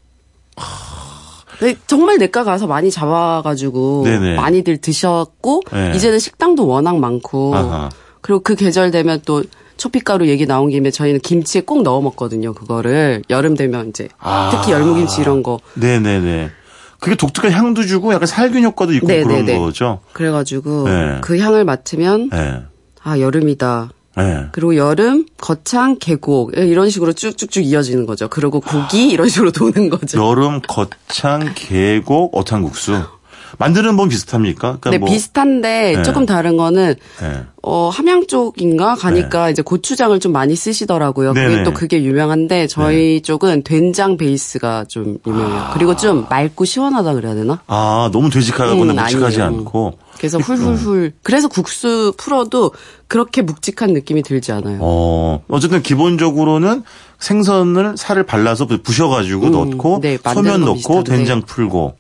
네, 정말 내과 가서 많이 잡아가지고 네네. 많이들 드셨고 네. 이제는 식당도 워낙 많고 아하. 그리고 그 계절 되면 또 초피가루 얘기 나온 김에 저희는 김치에 꼭 넣어 먹거든요. 그거를 여름 되면 이제 아. 특히 열무김치 이런 거 네네네. 그게 독특한 향도 주고 약간 살균 효과도 있고 네네네. 그런 거죠. 그래가지고 네. 그 향을 맡으면 네. 아 여름이다. 네. 그리고 여름 거창 계곡 이런 식으로 쭉쭉쭉 이어지는 거죠. 그리고 고기 이런 식으로 도는 거죠. 여름 거창 계곡 어탕국수 만드는 법 비슷합니까? 그러니까 네, 뭐, 비슷한데 네. 조금 다른 거는 네. 어 함양 쪽인가 가니까 이제 고추장을 좀 많이 쓰시더라고요. 그게 또 그게 유명한데 저희 쪽은 된장 베이스가 좀 유명해요. 그리고 좀 맑고 시원하다 그래야 되나? 아 너무 되직하거나 음, 묵직하지 아니에요. 않고. 그래서 훌훌훌. 그래서 국수 풀어도 그렇게 묵직한 느낌이 들지 않아요. 어 어쨌든 기본적으로는 생선을 살을 발라서 부셔가지고 음, 넣고 네, 소면 거 넣고. 된장 풀고.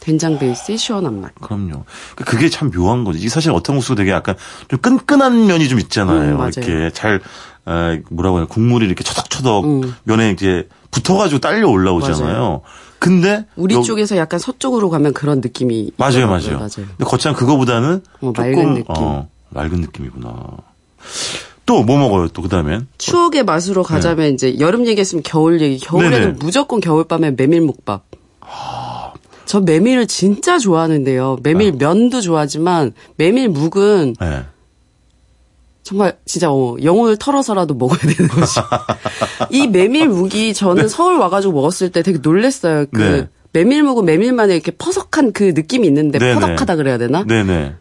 된장 베이스의 시원한 맛. 그럼요. 그러니까 그게 참 묘한 거지. 사실 어탕국수가 되게 약간 좀 끈끈한 면이 좀 있잖아요. 음. 이렇게 잘 아, 뭐라고 해야 국물이 이렇게 처덕처덕 음. 면에 이제 붙어가지고 딸려 올라오잖아요. 맞아요. 근데 우리 여- 쪽에서 약간 서쪽으로 가면 그런 느낌이 맞아요. 맞아요. 맞아요. 근데 거창 그거보다는 어, 조금 맑은 느낌. 어, 맑은 느낌이구나. 또뭐 먹어요? 또 그다음엔 추억의 맛으로 가자면 이제 여름 얘기했으면 겨울 얘기. 겨울에는 네네. 무조건 겨울밤에 메밀묵밥. 저 메밀을 진짜 좋아하는데요. 메밀 면도 좋아하지만 메밀 묵은 네. 정말 진짜 어, 영혼을 털어서라도 먹어야 되는 거죠. *laughs* 이 메밀묵이 저는 서울 와가지고 먹었을 때 되게 놀랬어요. 그 네. 메밀묵은 메밀만의 이렇게 퍼석한 그 느낌이 있는데 네네. 퍼덕하다 그래야 되나? 네네.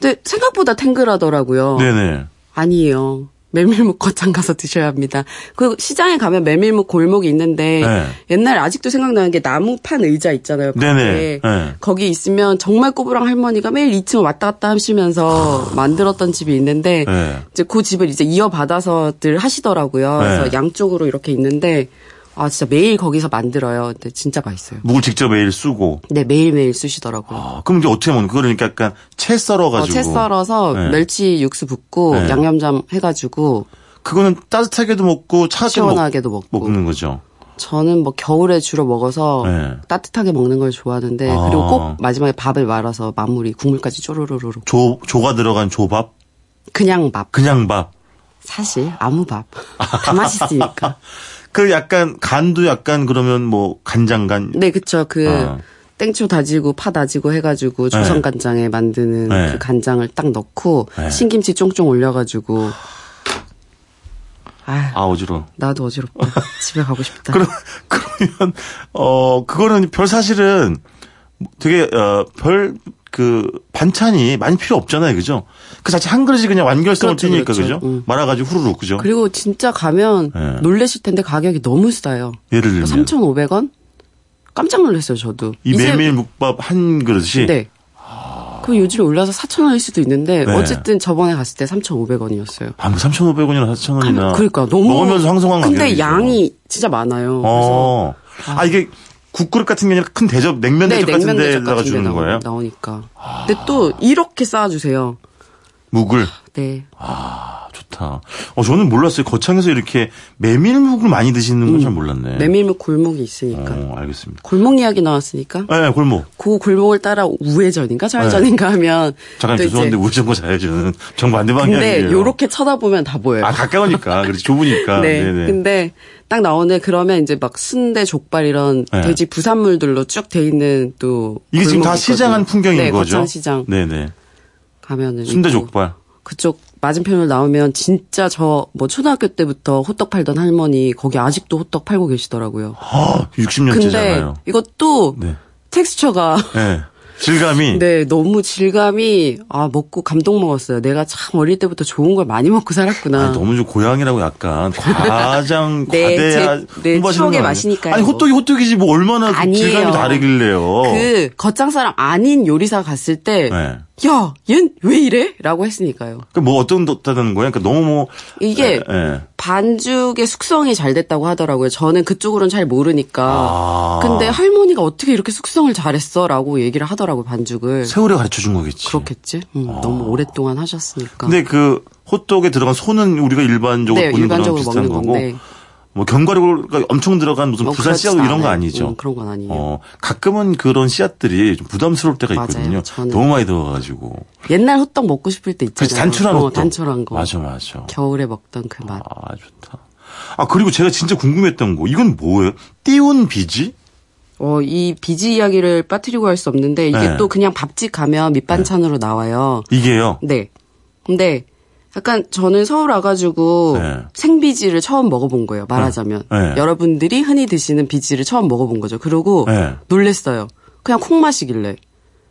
근데 생각보다 탱글하더라고요. 네네. 아니에요. 메밀묵 거창 가서 드셔야 합니다. 그 시장에 가면 메밀묵 골목이 있는데 네. 옛날 아직도 생각나는 게 나무 판 의자 있잖아요. 네네. 밖에. 네. 거기 있으면 정말 꼬부랑 할머니가 매일 2층 왔다 갔다 하시면서 만들었던 집이 있는데 네. 이제 그 집을 이제 이어받아서들 하시더라고요. 네. 그래서 양쪽으로 이렇게 있는데 아 진짜 매일 거기서 만들어요. 근데 진짜 맛있어요. 묵을 직접 매일 쓰고. 네 매일 매일 쓰시더라고요. 아, 그럼 이제 어떻게 먹는? 그거를 그러니까 약간 채 어, 썰어가지고. 채 썰어서 네. 멸치 육수 붓고 네. 양념장 해가지고 그거는 따뜻하게도 먹고 차갑게도 시원하게도 먹, 먹고. 먹는 거죠. 저는 뭐 겨울에 주로 먹어서 네. 따뜻하게 먹는 걸 좋아하는데 아. 그리고 꼭 마지막에 밥을 말아서 마무리 국물까지 쪼르르르 조 조가 들어간 조밥, 그냥 밥 그냥 밥. 사실 아무 밥 *laughs* 다 맛있으니까 *laughs* 그 약간 간도 약간 그러면 뭐 간장간. 네 그쵸 그 어. 땡초 다지고 파 다지고 해가지고 조선 간장에 만드는 네. 그 간장을 딱 넣고 네. 신김치 쫑쫑 올려가지고 아아 어지러. 나도 어지럽다 *laughs* 집에 가고 싶다 그럼 *laughs* 그러면 어 그거는 별 사실은 되게 어 별 그 반찬이 많이 필요 없잖아요, 그죠? 그 자체 한 그릇이 그냥 완결성을 그렇죠, 띠니까 그렇죠. 그죠? 음. 말아가지고 후루룩 그죠? 그리고 진짜 가면 네. 놀라실 텐데 가격이 너무 싸요 예를 들면 3,500원? 깜짝 놀랐어요, 저도. 이 메밀 묵밥 한 그릇이 네. 그럼 요즘에 올라서 4,000원일 수도 있는데 네. 어쨌든 저번에 갔을 때 3,500원이었어요. 아, 뭐 3,500원이나 4,000원이나. 그러니까 너무 먹으면서 황송한 근데. 양이 진짜 많아요. 어. 아, 이게 국그릇 같은 게 아니라 큰 대접, 냉면 네, 대접 같은 냉면 대접 데다가 같은 데 주는 나오, 거예요? 나오니까. 근데 또 이렇게 쌓아주세요. 묵을. 네. 아, 좋다. 어, 저는 몰랐어요. 거창에서 이렇게 메밀묵을 많이 드시는 건 잘 몰랐네. 음. 메밀묵 골목이 있으니까. 어, 알겠습니다. 골목 이야기 나왔으니까 네, 골목. 그 골목을 따라 우회전인가 좌회전인가 하면 잠깐 또 이제- 죄송한데 우정과 자해주는 정반대 방향이에요. 근데 요렇게 쳐다보면 다 보여요. 아, 가까우니까. 그렇지, 좁으니까. *laughs* 네. 네네. 근데 딱 나오네 그러면 이제 막 순대, 족발 이런 네. 돼지 부산물들로 쭉 돼 있는 또 이게 지금 다 골목이 시장 한 있거든요. 풍경인 네, 거죠? 거창 시장 네네. 가면은 순대 있고. 족발. 그쪽 맞은편으로 나오면 진짜 저 뭐 초등학교 때부터 호떡 팔던 할머니 거기 아직도 호떡 팔고 계시더라고요. 아, 근데 60년째잖아요. 이것도 네. 텍스처가 네. 질감이. 네, 너무 질감이 아 먹고 감동 먹었어요. 내가 참 어릴 때부터 좋은 걸 많이 먹고 살았구나. 아니, 너무 좀 고향이라고 약간 과장 *laughs* 네, 과대 제- 네, 추억의? 맛이니까요. 아니 호떡이 호떡이지 뭐 얼마나 아니에요. 질감이 다르길래요. 그 겉장 사람 아닌 요리사 갔을 때, 네. 야, 얜 왜 이래?라고 했으니까요. 그 뭐 어떤 덧다는 거예요? 그러니까 너무 뭐 이게 예, 예. 반죽의 숙성이 잘 됐다고 하더라고요. 저는 그쪽으로는 잘 모르니까. 아. 근데 할머니가 어떻게 이렇게 숙성을 잘했어 라고 얘기를 하더라고요. 반죽을. 세월에 가르쳐 준 거겠지. 그렇겠지. 음, 너무 오랫동안 하셨으니까. 근데 그 호떡에 들어간 소는 우리가 일반적으로 네, 보는 거랑 일반적으로 비슷한 먹는 거고 건데. 뭐 견과류가 엄청 들어간 무슨 어, 부산 씨앗 이런 거. 아니죠. 음, 그런 건 아니에요. 어, 가끔은 그런 씨앗들이 좀 부담스러울 때가 맞아요. 있거든요. 저는- 너무 많이 들어가가지고. 옛날 호떡 먹고 싶을 때 있잖아요. 그렇지, 단출한 어, 호떡. 단출한 거. 맞아, 맞아. 겨울에 먹던 그 맛. 아, 좋다. 아, 그리고 제가 진짜 궁금했던 거. 이건 뭐예요? 띄운 비지? 어, 이 비지 이야기를 빠뜨리고 할 수 없는데 이게 네. 또 그냥 밥집 가면 밑반찬으로 나와요. 이게요? 네. 근데 약간 저는 서울 와가지고 네. 생비지를 처음 먹어본 거예요. 말하자면 네. 여러분들이 흔히 드시는 비지를 처음 먹어본 거죠. 그러고 네. 놀랬어요. 그냥 콩 맛이길래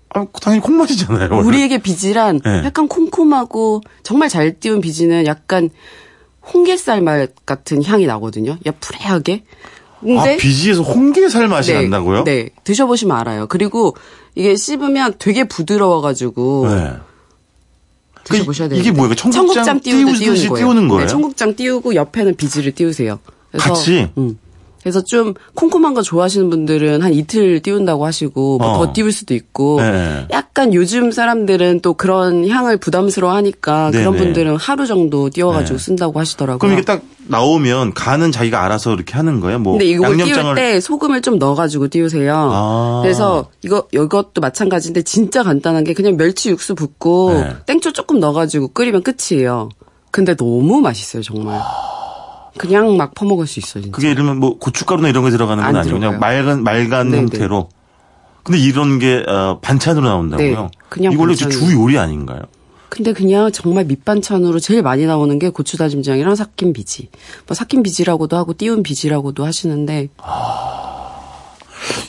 아, 당연히 콩 맛이잖아요. 원래. 우리에게 비지란 네. 약간 콩콩하고 정말 잘 띄운 비지는 약간 홍게살 맛 같은 향이 나거든요. 야 푸레하게. 근데 아, 비지에서 홍게살 맛이 네, 난다고요? 네. 드셔보시면 알아요. 그리고 이게 씹으면 되게 부드러워가지고 네. 드셔보셔야 돼요. 이게 뭐예요? 청국장 띄우듯이 띄우듯이. 띄우는 거예요? 네, 청국장 띄우고 옆에는 비지를 띄우세요. 그래서, 같이? 음. 그래서 좀 콤콤한 거 좋아하시는 분들은 한 이틀 띄운다고 하시고 뭐더 어. 띄울 수도 있고 네. 약간 요즘 사람들은 또 그런 향을 부담스러워하니까 네네. 그런 분들은 하루 정도 띄워가지고 네. 쓴다고 하시더라고요. 그럼 이게 딱 나오면 간은 자기가 알아서 이렇게 하는 거예요? 뭐 근데 띄울 양념장을 때 소금을 좀 넣어가지고 띄우세요. 아. 그래서 이거 이것도 마찬가지인데 진짜 간단한 게 그냥 멸치 육수 붓고 네. 땡초 조금 넣어가지고 끓이면 끝이에요. 근데 너무 맛있어요 정말. 그냥 막 퍼먹을 수 있어요. 진짜. 그게 이러면 뭐 고춧가루나 이런 거 들어가는 건안 아니고 그냥. 맑은 맑은 네네. 형태로. 근데 이런 게 어, 반찬으로 나온다고요? 네, 그냥 이걸로 주. 요리 아닌가요? 근데 그냥 정말 밑반찬으로 제일 많이 나오는 게 고추 다짐장이랑 삭힌 비지. 뭐 삭힌 비지라고도 하고 띄운 비지라고도 하시는데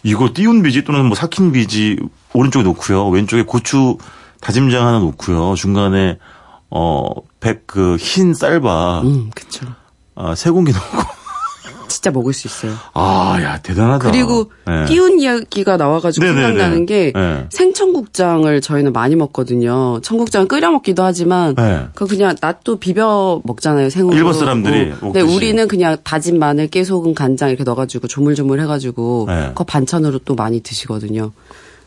이거 띄운 비지 또는 뭐 삭힌 비지 오른쪽에 놓고요. 왼쪽에 고추 다짐장 하나 놓고요. 중간에 어 백 그 흰 쌀밥 음 그쵸. 아, 세 공기 넣고. *laughs* 진짜 먹을 수 있어요. 아, 야 대단하다. 그리고 네. 띄운 이야기가 나와가지고 네네네. 생각나는 게 네. 생청국장을 저희는 많이 먹거든요. 청국장 끓여 먹기도 하지만 네. 그 그냥 낫도 비벼 먹잖아요. 생으로. 일본 사람들이 어. 근데 먹듯이. 우리는 그냥 다진 마늘, 깨소금, 간장 이렇게 넣어가지고 조물조물 해가지고 네. 그거 반찬으로 또 많이 드시거든요.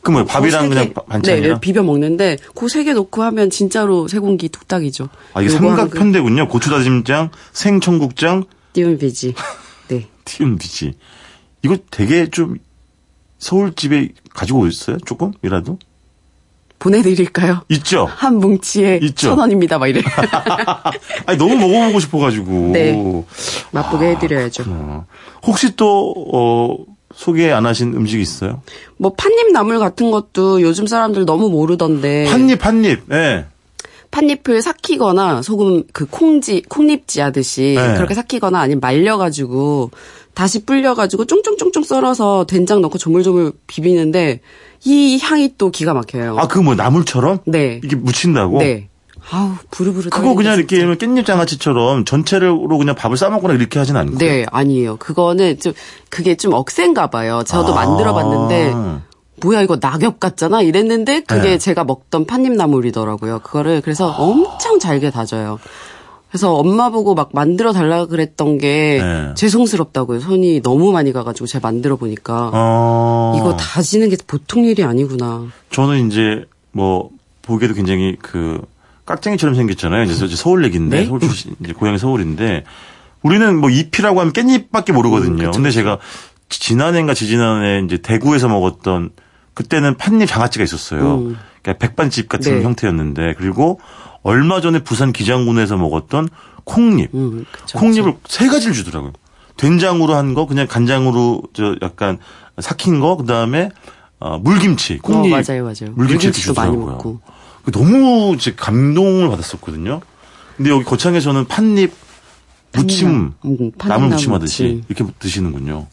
그 뭐 밥이랑 그세 그냥 반찬이랑. 네, 비벼 먹는데 그 세 개 넣고 하면 진짜로 세 공기 뚝딱이죠. 아, 이게 요거 한 그- 삼각 편대군요. 고추 다짐장, 생청국장, 띄운 비지. 네. *laughs* 튀운 비지. 이거 되게 좀 서울집에 가지고 오셨어요? 조금이라도? 보내드릴까요? 있죠? 한 뭉치에 있죠. 천 원입니다. 막 이래. *laughs* 아니, 너무 먹어보고 싶어가지고. 네. 맛보게 해드려야죠. 어. 혹시 또, 어, 소개 안 하신 음식 있어요? 뭐 팥잎 나물 같은 것도 요즘 사람들 너무 모르던데 한입, 한입, 예. 팥잎을 삭히거나 소금 그 콩지 콩잎지 하듯이 네. 그렇게 삭히거나 아니면 말려가지고 다시 불려가지고 쫑쫑쫑쫑 썰어서 된장 넣고 조물조물 비비는데 이 향이 또 기가 막혀요. 아, 그 뭐 나물처럼? 네. 이게 묻힌다고? 네. 아우 부르부르. 그거 그냥 떨린다, 이렇게 깻잎 장아찌처럼 전체로 그냥 밥을 싸먹거나 이렇게 하진 않고. 네, 아니에요. 그거는 좀 그게 좀 억센가 봐요. 저도 만들어 봤는데 뭐야 이거 낙엽 같잖아 이랬는데 그게 네. 제가 먹던 팥잎나물이더라고요. 그거를 그래서 엄청 잘게 다져요. 그래서 엄마 보고 막 만들어 달라 그랬던 게 네. 죄송스럽다고요. 손이 너무 많이 가가지고 제가 만들어 보니까 어. 이거 다지는 게 보통 일이 아니구나. 저는 이제 뭐 보기에도 굉장히 그 깍쟁이처럼 생겼잖아요. 이제 저 서울 얘기인데 네? 서울 출신 이제 고향이 서울인데 우리는 뭐 잎이라고 하면 깻잎밖에 모르거든요. 음, 그쵸, 근데 제가 지난해인가 지지난해 이제 대구에서 먹었던 그때는 팥잎 장아찌가 있었어요. 음. 그러니까 백반집 같은 네. 형태였는데 그리고 얼마 전에 부산 기장군에서 먹었던 콩잎. 음, 그쵸, 콩잎을 세 가지를 주더라고요. 된장으로 한 거, 그냥 간장으로 저 약간 삭힌 거, 그 다음에 어, 물김치, 그쵸. 콩잎. 어, 맞아요, 맞아요. 물김치 물김치도 많이 주더라고요. 먹고. 그 너무 이제 감동을 받았었거든요. 근데 여기 거창에서는 팥잎 무침, 음, 팥잎 나물 나물 무침 하듯이 무침. 이렇게 드시는군요.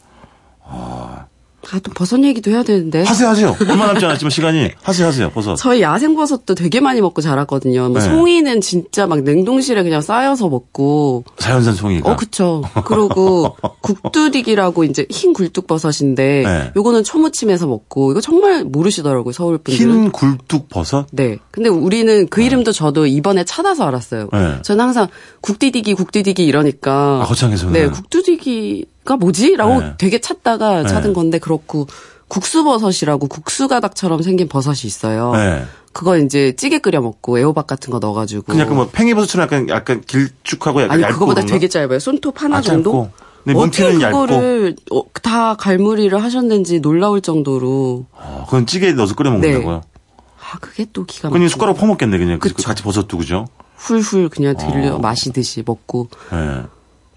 아, 또 버섯 얘기도 해야 되는데. 하세요, 하세요. *laughs* 얼마 남지 않았지만 시간이 하세요, 하세요. 버섯. 저희 야생버섯도 되게 많이 먹고 자랐거든요. 뭐 네. 송이는 진짜 막 냉동실에 그냥 쌓여서 먹고. 자연산 송이가. 어, 그쵸. 그리고 *laughs* 국두딕이라고 이제 흰 굴뚝버섯인데, 네. 요거는 초무침해서 먹고, 이거 정말 모르시더라고요, 서울 분들은. 흰 굴뚝 버섯. 네. 근데 우리는 그 이름도 저도 이번에 찾아서 알았어요. 네. 저는 항상 국디디기, 국디디기 이러니까. 아, 거창에서는. 네, 국두디기 가 뭐지? 라고 네. 되게 찾다가 네. 찾은 건데, 그렇고, 국수버섯이라고 국수가닥처럼 생긴 버섯이 있어요. 네. 그거 이제 찌개 끓여 먹고 애호박 같은 거 넣어가지고. 그냥 약간 뭐 팽이버섯처럼 약간 약간 길쭉하고 약간 아니 얇고 그거보다 그런가? 되게 짧아요. 손톱 하나 아, 정도. 근데 어떻게. 그거를 어, 다 갈무리를 하셨는지 놀라울 정도로. 어, 그건 찌개에 넣어서 끓여 먹는다고요. 아 그게 또 기가 그냥 막히네. 숟가락 퍼먹겠네 그냥 그 그쵸. 같이 버섯도 그죠? 훌훌 그냥 들려 어. 마시듯이 먹고. 예.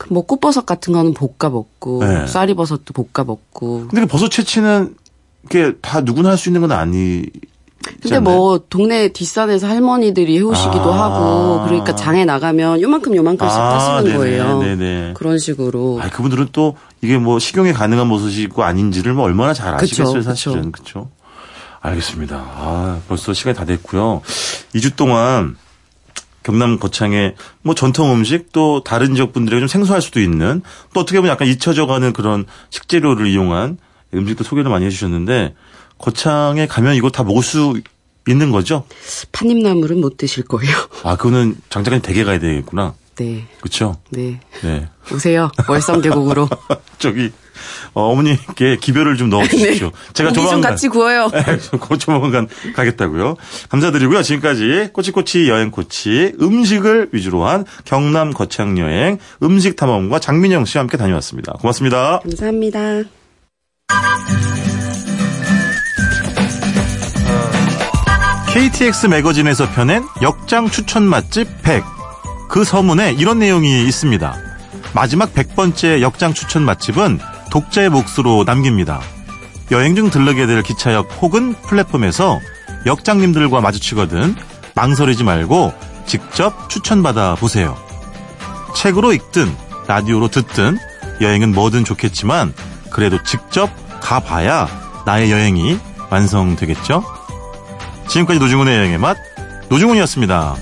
그뭐 꽃버섯 같은 거는 볶아 먹고 네. 쌀이버섯도 볶아 먹고. 근데 그 버섯 채취는 그게 다 누구나 할 수 있는 건 아니. 근데 뭐 동네 뒷산에서 할머니들이 해오시기도 아. 하고 그러니까 장에 나가면 요만큼 요만큼씩 하시는 거예요. 네네. 그런 식으로. 아, 그분들은 또 이게 뭐 식용에 가능한 버섯이고 아닌지를 뭐 얼마나 잘 아시겠어요, 그쵸. 사실은. 그렇죠. 알겠습니다. 아, 벌써 시간이 다 됐고요. 2주 동안 경남 거창의 뭐 전통 음식 또 다른 지역 분들에게 좀 생소할 수도 있는 또 어떻게 보면 약간 잊혀져 가는 그런 식재료를 이용한 음식도 소개를 많이 해주셨는데 거창에 가면 이거 다 먹을 수 있는 거죠? 팥잎나물은 못 드실 거예요. *laughs* 아, 그거는 장작까지 댁에 가야 되겠구나. 네, 그렇죠? 네. 네. 오세요. 월성 계곡으로. *laughs* 저기 어, 어머니께 기별을 좀 넣어주십시오. *laughs* 네. 제가 조만간 같이 구워요. *laughs* 네, 곧 조만간 가겠다고요. 감사드리고요. 지금까지 꼬치꼬치 여행 코치 음식을 위주로 한 경남 거창 여행 음식 탐험과 장민영 씨와 함께 다녀왔습니다. 고맙습니다. 감사합니다. KTX 매거진에서 펴낸 역장 추천 맛집 100. 그 서문에 이런 내용이 있습니다. 마지막 100번째 역장 추천 맛집은 독자의 몫으로 남깁니다. 여행 중 들르게 될 기차역 혹은 플랫폼에서 역장님들과 마주치거든 망설이지 말고 직접 추천받아 보세요. 책으로 읽든 라디오로 듣든 여행은 뭐든 좋겠지만 그래도 직접 가봐야 나의 여행이 완성되겠죠? 지금까지 노중훈의 여행의 맛 노중훈이었습니다.